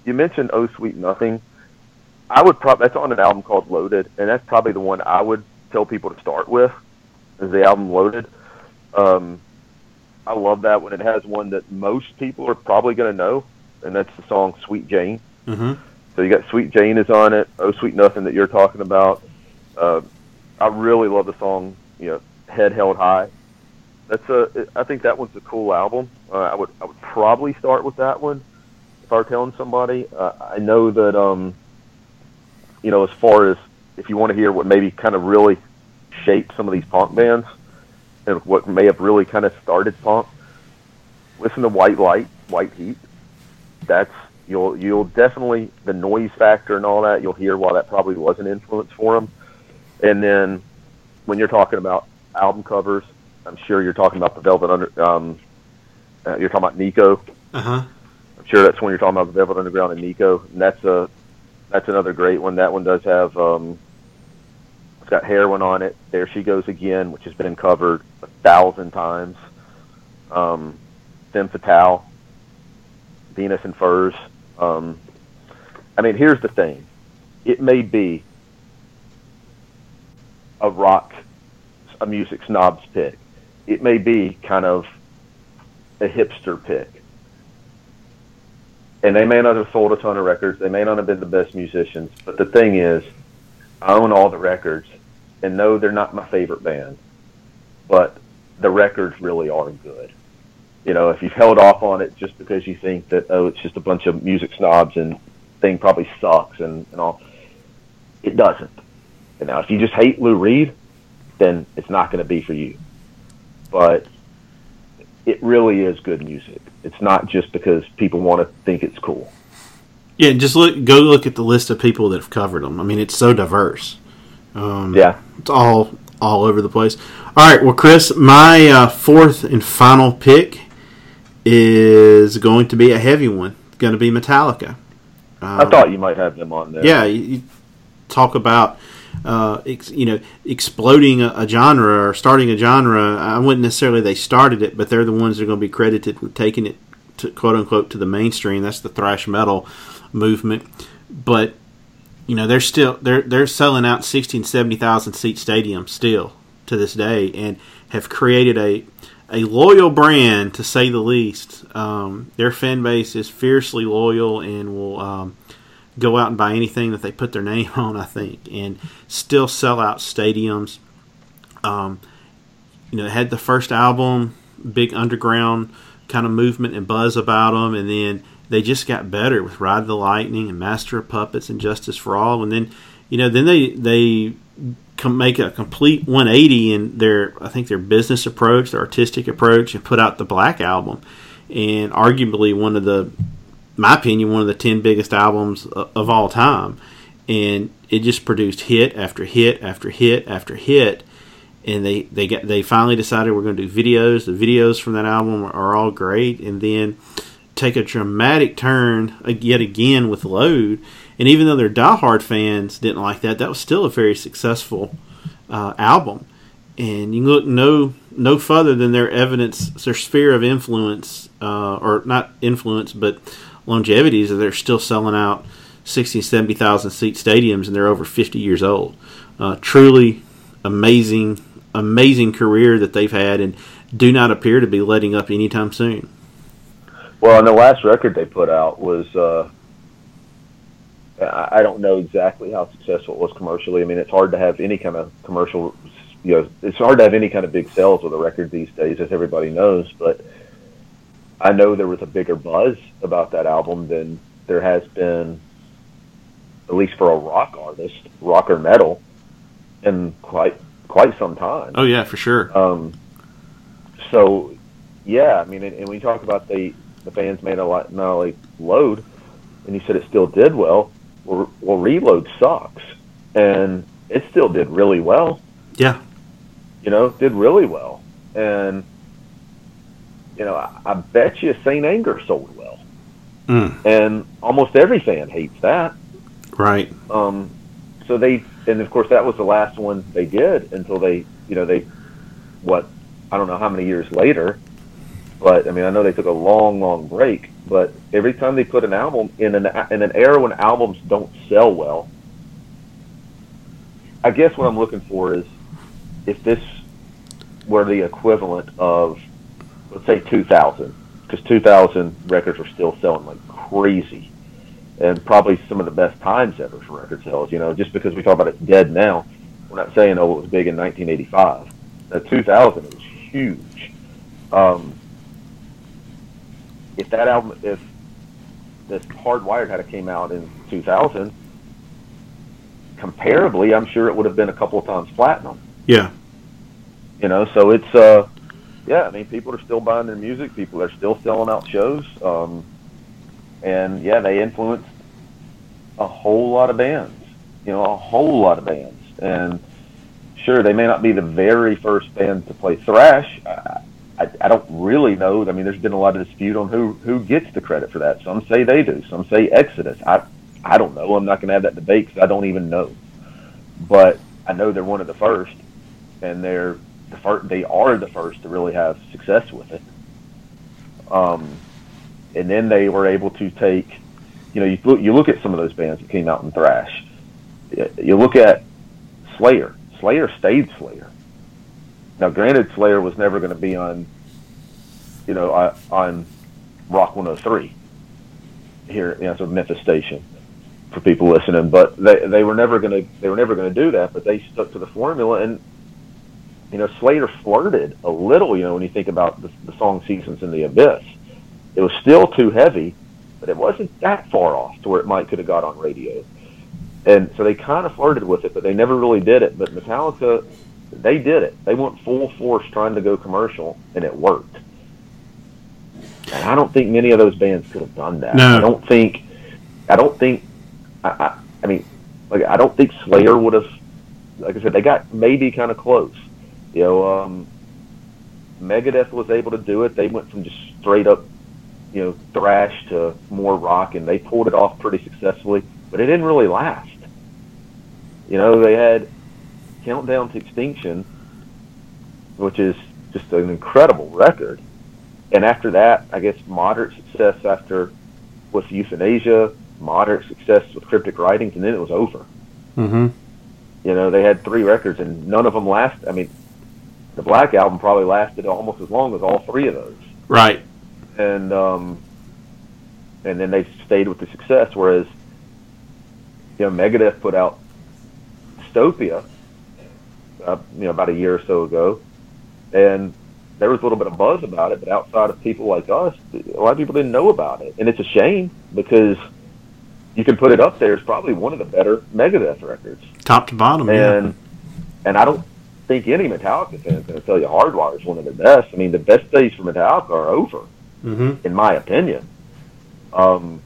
You mentioned "Oh Sweet Nothing." I would probably that's on an album called Loaded, and that's probably the one I would tell people to start with. Is the album Loaded? Um, I love that one. It has one that most people are probably going to know, and that's the song "Sweet Jane." Mhm. So you got "Sweet Jane" is on it. "Oh Sweet Nothing" that you're talking about. Uh, I really love the song, you know, "Head Held High." That's a. I think that one's a cool album. Uh, I would. I would probably start with that one if I were telling somebody. Uh, I know that. Um, you know, as far as if you want to hear what maybe kind of really shaped some of these punk bands and what may have really kind of started punk, listen to White Light, White Heat. That's you'll you'll definitely the noise factor and all that. You'll hear why that probably was an influence for them. And then when you're talking about album covers, I'm sure you're talking about the Velvet Under. Um, uh, you're talking about Nico. Uh huh. I'm sure that's when you're talking about the Velvet Underground and Nico. And that's a that's another great one. That one does have um, it's got heroin on it. There she goes again, which has been covered a thousand times. Um, Femme Fatale, Venus in Furs. Um, I mean, here's the thing. It may be a rock, a music snob's pick. It may be kind of a hipster pick. And they may not have sold a ton of records. They may not have been the best musicians. But the thing is, I own all the records. And no, they're not my favorite band. But the records really are good. You know, if you've held off on it just because you think that, oh, it's just a bunch of music snobs and thing probably sucks and, and all, it doesn't. And now, if you just hate Lou Reed, then it's not going to be for you. But it really is good music. It's not just because people want to think it's cool. Yeah, just look. Go look at the list of people that have covered them. I mean, it's so diverse. Um, Yeah. it's all all over the place. All right, well, Chris, my uh, fourth and final pick is going to be a heavy one. It's going to be Metallica. I Um, thought you might have them on there. yeah, you, you talk about uh, ex, you know exploding a, a genre or starting a genre. I wouldn't necessarily they started it, but they're the ones that are going to be credited with taking it to quote unquote to the mainstream. That's the thrash metal movement. But you know they're still they're they're selling out 60 and 70,000 seat stadiums still to this day and have created a a loyal brand to say the least. Um, their fan base is fiercely loyal and will um, go out and buy anything that they put their name on. I think and still sell out stadiums. Um, you know, had the first album, big underground kind of movement and buzz about them, and then they just got better with Ride the Lightning and Master of Puppets and Justice for All, and then you know then they they make a complete 180 in their I think their business approach, their artistic approach, and put out the Black album, and arguably one of the, my opinion, one of the 10 biggest albums of all time, and it just produced hit after hit after hit after hit and they they got they finally decided we're going to do videos. The videos from that album are, are all great, and then take a dramatic turn uh, yet again with Load. And even though their diehard fans didn't like that, that was still a very successful uh, album. And you can look no no further than their evidence, their sphere of influence, uh, or not influence, but longevity is that they're still selling out 60, 70,000 seat stadiums, and they're over 50 years old. Uh, truly amazing, amazing career that they've had, and do not appear to be letting up anytime soon. Well, and the last record they put out was uh, I don't know exactly how successful it was commercially. I mean, it's hard to have any kind of commercial. You know, it's hard to have any kind of big sales with a record these days, as everybody knows. But I know there was a bigger buzz about that album than there has been, at least for a rock artist, rock or metal, in quite quite some time. Oh yeah, for sure. Um, so, yeah, I mean, and, you talk about the the bands made a lot, not only load, and you said it still did well. Well, well, reload sucks, and it still did really well. Yeah, You know, did really well, and you know, I, I bet you Saint Anger sold well, Mm. and almost every fan hates that. right. Um, so they, and of course, that was the last one they did until they, you know, they, what, I don't know how many years later, but I mean, I know they took a long, long break. But every time they put an album in an in an era when albums don't sell well, I guess what I'm looking for is if this were the equivalent of, let's say, 2000, because 2000 records were still selling like crazy and probably some of the best times ever for record sales. You know, just because we talk about it's dead now, we're not saying oh it was big in 1985. At 2000, it was huge. Um, if that album, if this Hardwired had came out in 2000, comparably, I'm sure it would have been a couple of times platinum. Yeah, You know, so it's uh, yeah. I mean, people are still buying their music. People are still selling out shows. Um, and yeah, they influenced a whole lot of bands. You know, a whole lot of bands. And sure they may not be the very first band to play thrash. I, I, I don't really know. I mean, there's been a lot of dispute on who who gets the credit for that. Some say they do. Some say Exodus. I I don't know. I'm not going to have that debate because I don't even know. But I know they're one of the first, and they're the first. They are the first to really have success with it. Um, and then they were able to take, you know, you look you look at some of those bands that came out in thrash. You look at Slayer. Slayer stayed Slayer. Now, granted, Slayer was never going to be on, you know, on- on Rock 103 here, you know, sort of Memphis station for people listening. But they they were never going to they were never going to do that. But they stuck to the formula, and you know, Slayer flirted a little. You know, when you think about the, the song "Seasons in the Abyss," it was still too heavy, but it wasn't that far off to where it might could have got on radio. And so they kind of flirted with it, but they never really did it. But Metallica, they did it. They went full force trying to go commercial, and it worked. And I don't think many of those bands could have done that. No. I don't think. I don't think. I, I, I mean, like I don't think Slayer would have. Like I said, they got maybe kind of close. You know, um, Megadeth was able to do it. They went from just straight up, you know, thrash to more rock, and they pulled it off pretty successfully. But it didn't really last. You know, they had Countdown to Extinction, which is just an incredible record. And after that, I guess moderate success after with Youthanasia, moderate success with Cryptic Writings, and then it was over. Mm-hmm. You know, they had three records, and none of them last. I mean, the Black Album probably lasted almost as long as all three of those, Right. and um, and then they stayed with the success. Whereas, you know, Megadeth put out Dystopia, uh, you know, about a year or so ago, and there was a little bit of buzz about it, but outside of people like us, a lot of people didn't know about it, and it's a shame because you can put it up there as probably one of the better Megadeth records Top to bottom. and yeah. and I don't think any Metallica fan is going to tell you Hardwire is one of the best. I mean, the best days for Metallica are over, Mm-hmm. in my opinion. Um,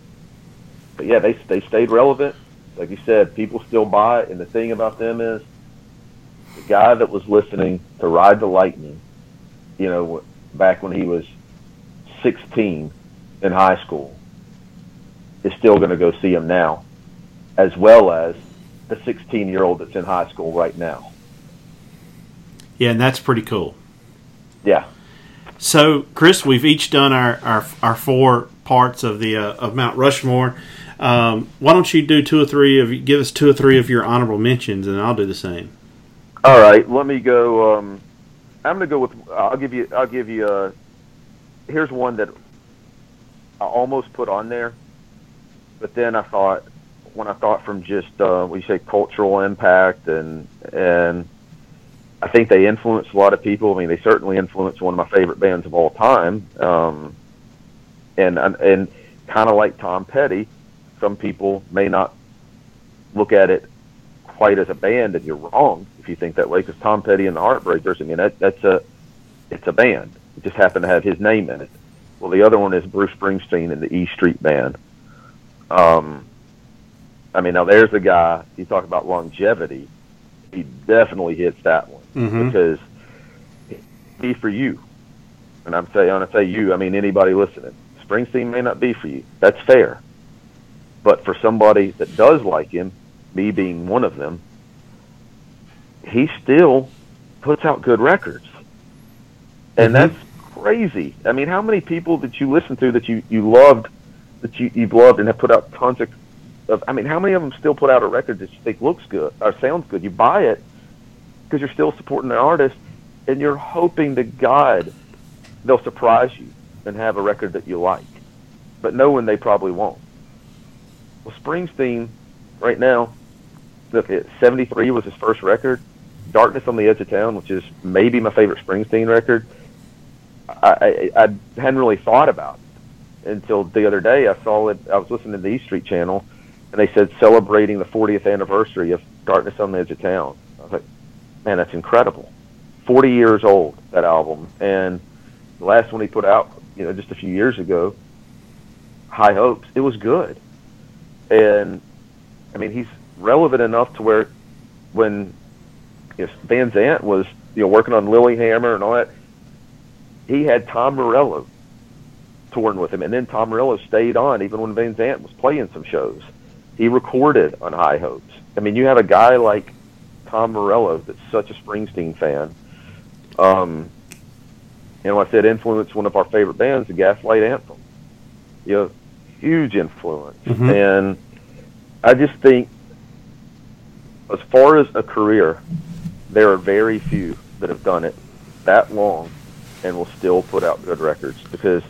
but yeah, they they stayed relevant. Like you said, people still buy it, and the thing about them is the guy that was listening to Ride the Lightning, you know, back when he was 16 in high school, is still going to go see him now, as well as the 16 year old that's in high school right now. Yeah, and that's pretty cool. Yeah. So, Chris, we've each done our, our, our four parts of the uh, of Mount Rushmore. Um, why don't you do two or three of give us two or three of your honorable mentions, and I'll do the same. All right, let me go. Um, I'm going to go with. I'll give you. I'll give you. Uh, here's one that I almost put on there, but then I thought when I thought from just uh, we say cultural impact and and I think they influence a lot of people. I mean, they certainly influence one of my favorite bands of all time. Um, and, and kind of like Tom Petty, some people may not look at it quite as a band, and you're wrong if you think that way. Because Tom Petty and the Heartbreakers, I mean, that, that's a it's a band. It just happened to have his name in it. Well, the other one is Bruce Springsteen and the E Street Band. Um, I mean, now there's a guy. You talk about longevity. He definitely hits that one Mhm. because be for you. And I'm saying, when I say you, I mean anybody listening. Springsteen may not be for you. That's fair. But for somebody that does like him, me being one of them, he still puts out good records. And Mhm. that's crazy. I mean, how many people that you listen to that you, you loved, that you, you've loved and have put out tons of, of, I mean, how many of them still put out a record that you think looks good or sounds good? You buy it because you're still supporting the artist and you're hoping to God they'll surprise you and have a record that you like, but knowing they probably won't. Well, Springsteen, right now, look 73 was his first record. Darkness on the Edge of Town, which is maybe my favorite Springsteen record. I, I, I hadn't really thought about until the other day. I saw it. I was listening to the E Street Channel, and they said celebrating the 40th anniversary of Darkness on the Edge of Town. I was like, man, that's incredible. 40 years old that album, and the last one he put out, you know, just a few years ago, High Hopes. It was good, and I mean, he's relevant enough to where when you know, Van Zandt was you know working on Lilyhammer and all that. He had Tom Morello touring with him, and then Tom Morello stayed on even when Van Zandt was playing some shows. He recorded on High Hopes. I mean, you have a guy like Tom Morello that's such a Springsteen fan. Um, you know, I said influenced one of our favorite bands, the Gaslight Anthem. You know, huge influence, and I just think, as far as a career, there are very few that have done it that long and will still put out good records because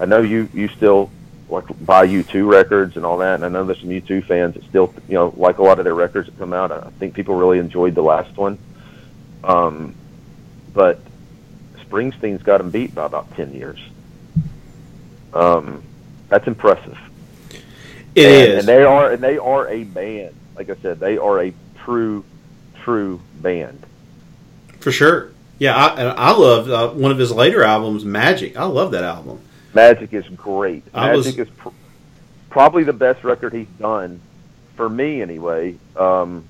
I know you you still like buy U2 records and all that, and I know there's some U2 fans that still you know like a lot of their records that come out. I think people really enjoyed the last one, um, but Springsteen's got him beat by about ten years. Um, that's impressive. It and, is. and they are and they are a band. Like I said, they are a true, true band. For sure. Yeah, I, and I love uh, one of his later albums, Magic. I love that album. Magic is great. I was- Magic is pr- probably the best record he's done for me, anyway. Um,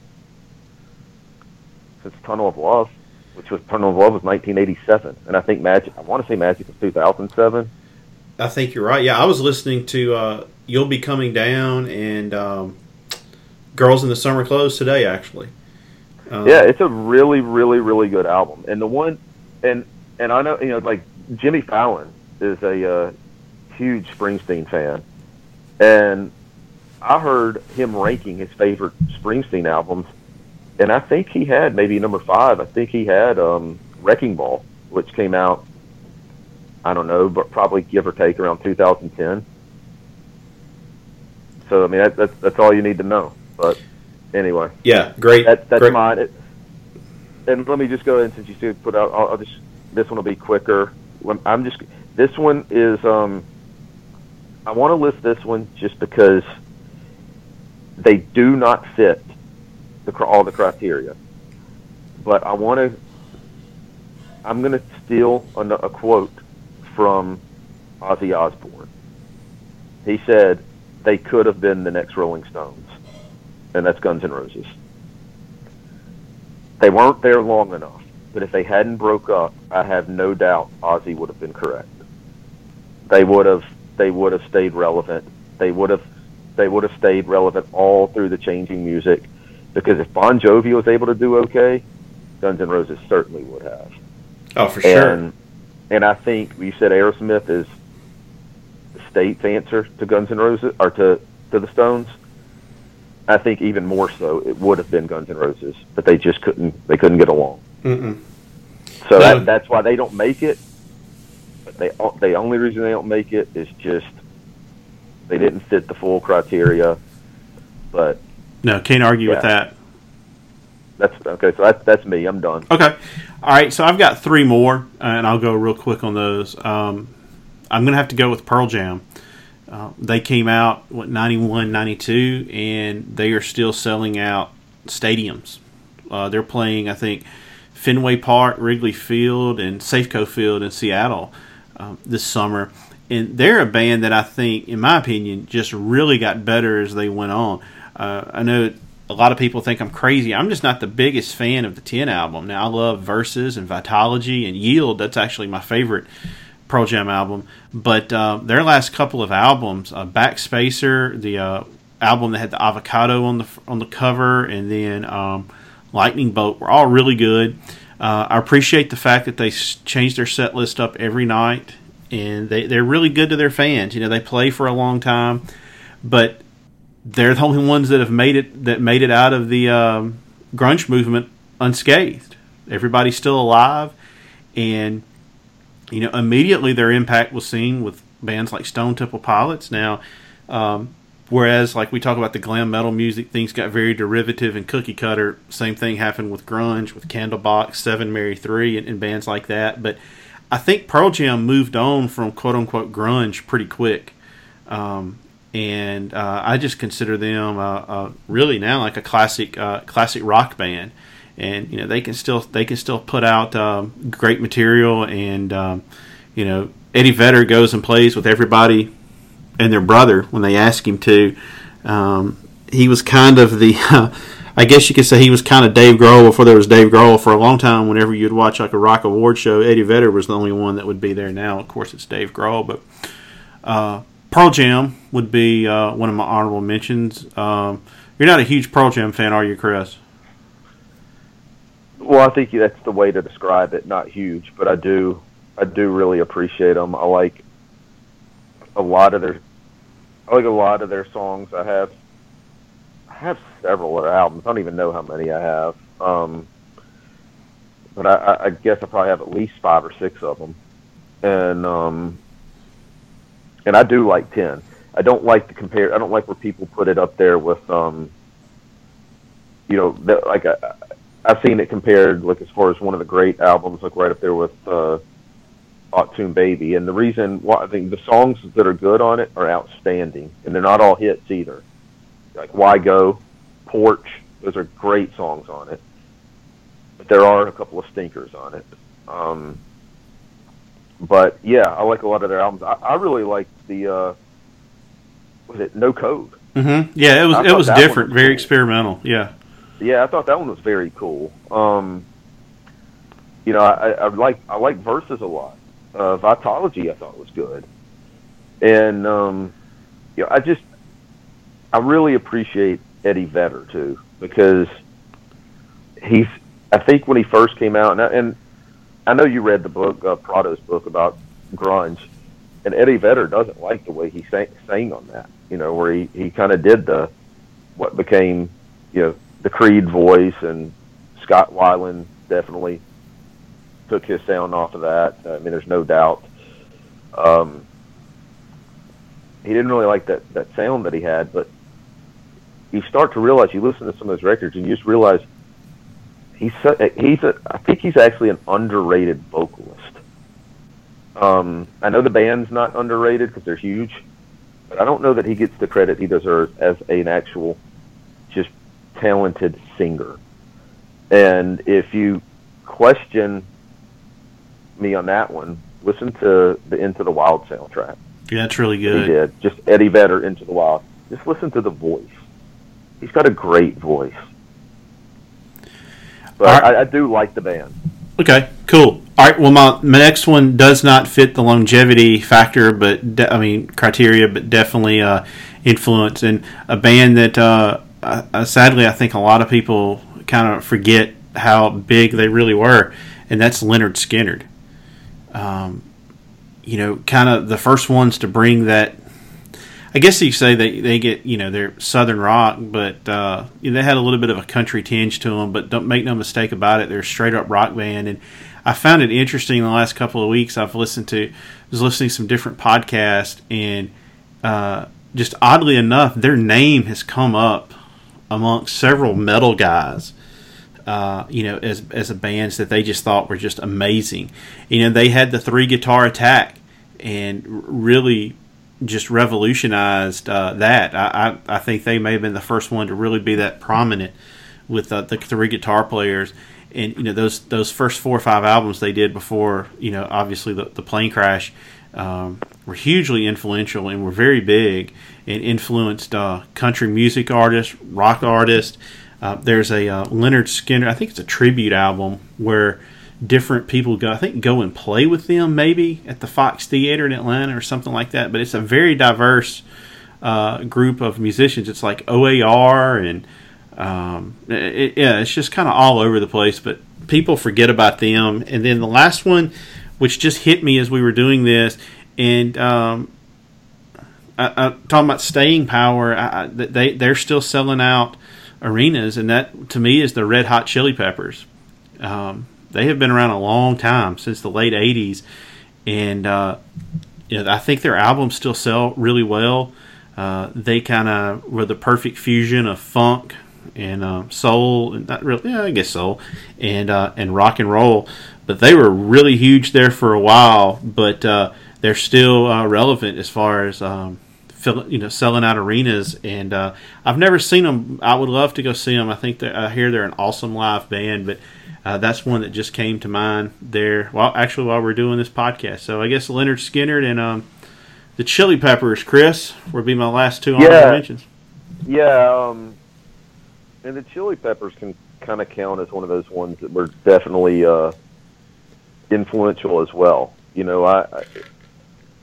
since Tunnel of Love, which was Tunnel of Love was 1987, and I think Magic. I want to say Magic was 2007. I think you're right. Yeah, I was listening to uh, "You'll Be Coming Down" and um, "Girls in the Summer Clothes" today, actually. Um, Yeah, it's a really, really, really good album. And the one, and and I know you know like Jimmy Fallon is a uh, huge Springsteen fan, and I heard him ranking his favorite Springsteen albums, and I think he had maybe number five. I think he had um, Wrecking Ball, which came out. I don't know, but probably give or take around 2010. So I mean, that, that's that's all you need to know. But anyway. yeah, great. That, that's great. mine. It, and let me just go ahead since you said put out. I'll, I'll just this one will be quicker. I'm just this one is. um I want to list this one just because they do not fit the all the criteria. But I want to. I'm going to steal a, a quote from Ozzy Osbourne. He said they could have been the next Rolling Stones, and that's Guns N' Roses they weren't there long enough. But if they hadn't broke up, I have no doubt Ozzy would have been correct. They would have they would have stayed relevant. They would have they would have stayed relevant all through the changing music. Because if Bon Jovi was able to do okay, Guns N' Roses certainly would have. Oh, for sure. And and I think you said Aerosmith is the state's answer to Guns N' Roses or to to the Stones. I think even more so, it would have been Guns N' Roses, but they just couldn't. They couldn't get along. Mm-mm. So No. that, that's why they don't make it. But they the only reason they don't make it is just they didn't fit the full criteria. But No, can't argue with that. that's okay. So that's that's me. I'm done. Okay. All right. So I've got three more, and I'll go real quick on those. Um, I'm going to have to go with Pearl Jam. Uh, they came out, what, 91, 92, and they are still selling out stadiums. Uh, they're playing, I think, Fenway Park, Wrigley Field, and Safeco Field in Seattle um, this summer. And they're a band that I think, in my opinion, just really got better as they went on. Uh, I know a lot of people think I'm crazy. I'm just not the biggest fan of the 10 album. Now, I love Verses and Vitology and Yield. That's actually my favorite Pearl Jam album. But uh, their last couple of albums, uh, Backspacer, the uh, album that had the avocado on the on the cover, and then um, Lightning Bolt, were all really good. Uh, I appreciate the fact that they change their set list up every night, and they, they're really good to their fans. You know, they play for a long time, but they're the only ones that have made it that made it out of the um, grunge movement unscathed. Everybody's still alive, and you know immediately their impact was seen with bands like Stone Temple Pilots. Now, um, whereas like we talk about the glam metal music, things got very derivative and cookie cutter. Same thing happened with grunge, with Candlebox, Seven Mary Three, and, and bands like that. But I think Pearl Jam moved on from quote unquote grunge pretty quick. Um, and uh, I just consider them uh, uh, really now like a classic uh, classic rock band, and you know they can still they can still put out um, great material, and um, you know Eddie Vedder goes and plays with everybody and their brother when they ask him to. Um, he was kind of the I guess you could say he was kind of Dave Grohl before there was Dave Grohl for a long time. Whenever you'd watch like a rock award show, Eddie Vedder was the only one that would be there. Now, of course, it's Dave Grohl, but uh, Pearl Jam would be uh, one of my honorable mentions. Um, you're not a huge Pearl Jam fan, are you, Chris? Well, I think that's the way to describe it. Not huge, but I do, I do really appreciate them. I like a lot of their, I like a lot of their songs. I have, I have several of their albums. I don't even know how many I have. Um, but I- I, guess I probably have at least five or six of them, and um, and I do like ten. I don't like to compare. I don't like where people put it up there with um, you know, the, like I, I've seen it compared like as far as one of the great albums, like right up there with uh, Achtung Baby. And the reason why I think the songs that are good on it are outstanding, and they're not all hits either. Like Why Go, Porch, those are great songs on it. But there are a couple of stinkers on it. Um, but yeah, I like a lot of their albums. I, I really like the uh, was it No Code. Mm-hmm. Yeah, it was it was different, was very cool. experimental. Yeah. Yeah, I thought that one was very cool. Um, you know, I, I like I like verses a lot. Uh, Vitology I thought was good, and um, you know, I just I really appreciate Eddie Vedder too because he's I think when he first came out and I, and I know you read the book uh, Prato's book about grunge, and Eddie Vedder doesn't like the way he sang, sang on that. You know, where he he kind of did the what became you know the Creed voice and Scott Weiland definitely took his sound off of that. I mean, there's no doubt. Um, he didn't really like that that sound that he had, but you start to realize you listen to some of those records and you just realize he's so, he's a I think he's actually an underrated vocalist. Um, I know the band's not underrated because they're huge, but I don't know that he gets the credit he deserves as an actual talented singer. And if you question me on that one, listen to the Into the Wild soundtrack. Yeah, that's really good. He did. Just Eddie Vedder, Into the Wild. Just listen to the voice. He's got a great voice. But right. I, I do like the band. Okay, cool. All right. Well, my, my next one does not fit the longevity factor, but de- I mean criteria, but definitely uh, influence and a band that uh, uh, sadly I think a lot of people kind of forget how big they really were, and that's Lynyrd Skynyrd. Um, you know, kind of the first ones to bring that. I guess you say they, they get you know they're southern rock, but uh, they had a little bit of a country tinge to them. But don't make no mistake about it, they're straight up rock band. And I found it interesting the last couple of weeks. I've listened to was listening to some different podcasts, and uh, just oddly enough, their name has come up amongst several metal guys. Uh, you know, as as a bands that they just thought were just amazing. You know, they had the three guitar attack and really just revolutionized uh, that. I, I I think they may have been the first one to really be that prominent with uh, the three guitar players. And you know those those first four or five albums they did before you know obviously the, the plane crash um, were hugely influential and were very big influenced uh, country music artists, rock artists. Uh, there's a uh, Lynyrd Skynyrd, I think it's a tribute album where different people go, I think, go and play with them maybe at the Fox Theater in Atlanta or something like that. But it's a very diverse uh, group of musicians. It's like OAR and um, it, yeah, it's just kind of all over the place. But people forget about them. And then the last one, which just hit me as we were doing this, and um, I, I, talking about staying power, I, they they're still selling out arenas, and that to me is the Red Hot Chili Peppers. Um, they have been around a long time since the late '80s, and uh, you know, I think their albums still sell really well. Uh, they kind of were the perfect fusion of funk and uh, soul, and not really, yeah, I guess soul, and uh, and rock and roll. But they were really huge there for a while, but uh, they're still uh, relevant as far as um, fill, you know selling out arenas. And uh, I've never seen them. I would love to go see them. I think that I hear they're an awesome live band, but. Uh, that's one that just came to mind there. Well, actually, while we're doing this podcast, so I guess Lynyrd Skynyrd and um, the Chili Peppers, Chris, would be my last two Yeah. mentions. Yeah, um, and the chili peppers can kind of count as one of those ones that were definitely uh, influential as well. You know, I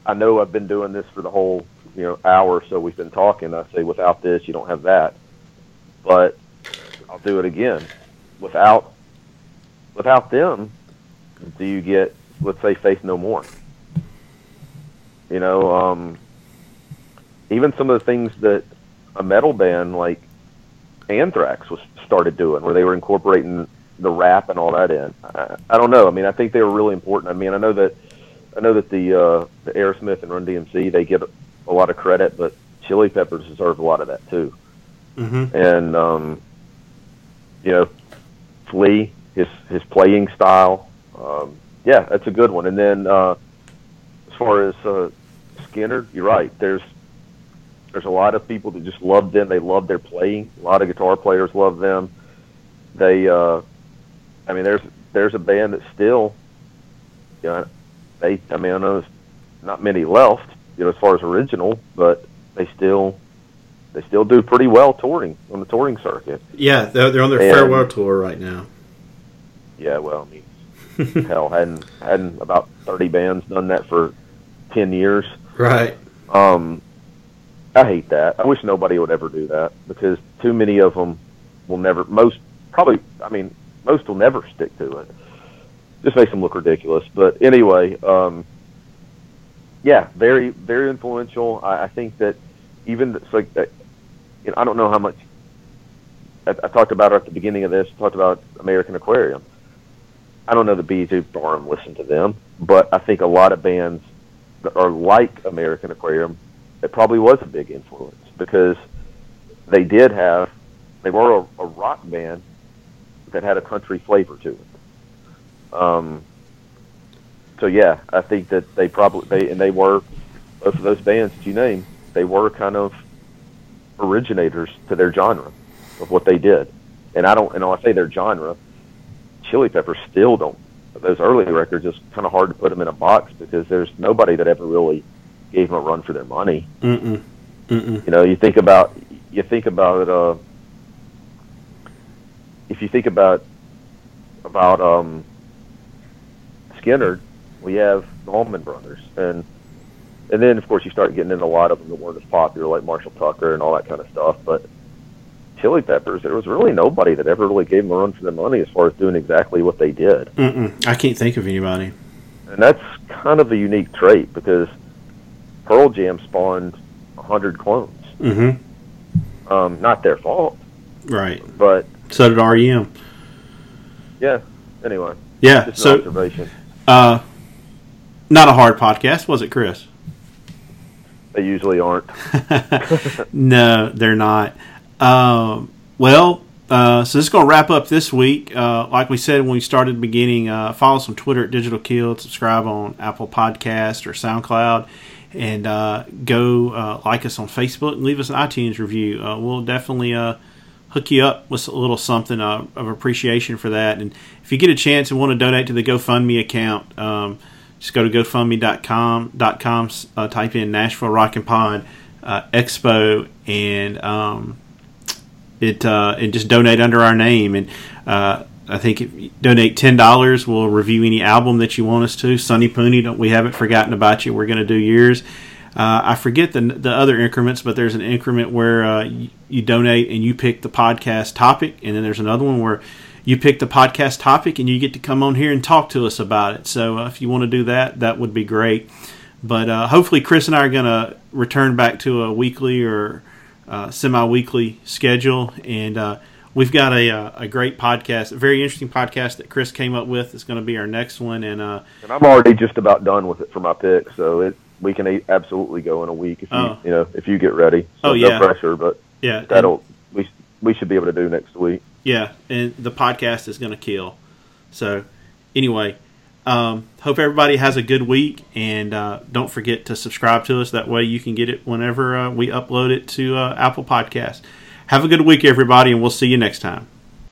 I know I've been doing this for the whole you know hour or so we've been talking. I say without this you don't have that, but I'll do it again. Without without them, do you get let's say Faith No More? You know, um, even some of the things that a metal band like Anthrax was started doing, where they were incorporating the rap and all that in. I, I don't know. I mean, I think they were really important. I mean, I know that I know that the uh, the Aerosmith and Run DMC they get a lot of credit, but Chili Peppers deserve a lot of that too. Mm-hmm. And um, you know, Flea, his his playing style, um, yeah, that's a good one. And then uh, as far as uh, Skynyrd, you're right. There's there's a lot of people that just love them. They love their playing. A lot of guitar players love them. They, uh, I mean, there's there's a band that still, you know, they. I mean, I know there's not many left, you know, as far as original, but they still they still do pretty well touring on the touring circuit. Yeah, they're, they're on their And- farewell tour right now. Yeah, well, I mean, hell, hadn't hadn't about thirty bands done that for ten years. Right. Um, I hate that. I wish nobody would ever do that because too many of them will never. Most probably, I mean, most will never stick to it. Just makes them look ridiculous. But anyway, um, yeah, very very influential. I, I think that even it's like that. You know, I don't know how much. I, I talked about at the beginning of this. Talked about American Aquarium. I don't know the BJ Barham listened to them, but I think a lot of bands that are like American Aquarium, it probably was a big influence because they did have, they were a, a rock band that had a country flavor to it. Um, so yeah, I think that they probably they and they were both of those bands that you named, they were kind of originators to their genre of what they did. And I don't, and when I say their genre, Chili Peppers still don't. Those early records, it's kind of hard to put them in a box because there's nobody that ever really gave them a run for their money. Mm-mm. Mm-mm. You know, you think about you think about uh, if you think about about um, Skynyrd, we have the Allman Brothers, and and then of course you start getting in a lot of them that weren't as popular, like Marshall Tucker and all that kind of stuff. But Chili Peppers, there was really nobody that ever really gave them a run for their money as far as doing exactly what they did. Mm-mm. I can't think of anybody. And that's kind of a unique trait because Pearl Jam spawned a hundred clones. Mm-hmm. Um, not their fault, Right. but So did REM. yeah. Anyway, Yeah. So, uh, not a hard podcast, was it, Chris? They usually aren't. no, they're not. Um, well, uh, so this is going to wrap up this week. Uh, like we said when we started the beginning, uh, follow us on Twitter at Digital Killed, subscribe on Apple Podcast or SoundCloud, and uh, go uh, like us on Facebook and leave us an iTunes review. Uh, we'll definitely uh, hook you up with a little something uh, of appreciation for that. And if you get a chance and want to donate to the GoFundMe account, um, just go to GoFundMe.com, dot com, uh, type in Nashville Rock and Pod uh, Expo, and um, it uh, and just donate under our name. And uh, I think if you donate ten dollars, we'll review any album that you want us to. Sonny Pooney, don't we haven't forgotten about you. We're going to do yours. Uh, I forget the the other increments, but there's an increment where uh, you, you donate and you pick the podcast topic, and then there's another one where you pick the podcast topic and you get to come on here and talk to us about it. So uh, if you want to do that, that would be great. But uh, hopefully, Chris and I are going to return back to a weekly or uh, semi-weekly schedule, and uh, we've got a, uh, a great podcast, a very interesting podcast that Chris came up with. It's going to be our next one, and uh, And I'm already just about done with it for my pick, so it we can absolutely go in a week if you Oh. you know if you get ready. So Oh, yeah. no pressure, but yeah, that'll we we should be able to do next week. yeah, and the podcast is going to kill. So anyway, um, hope everybody has a good week, and uh, don't forget to subscribe to us. That way, you can get it whenever uh, we upload it to uh, Apple Podcast. Have a good week, everybody, and we'll see you next time.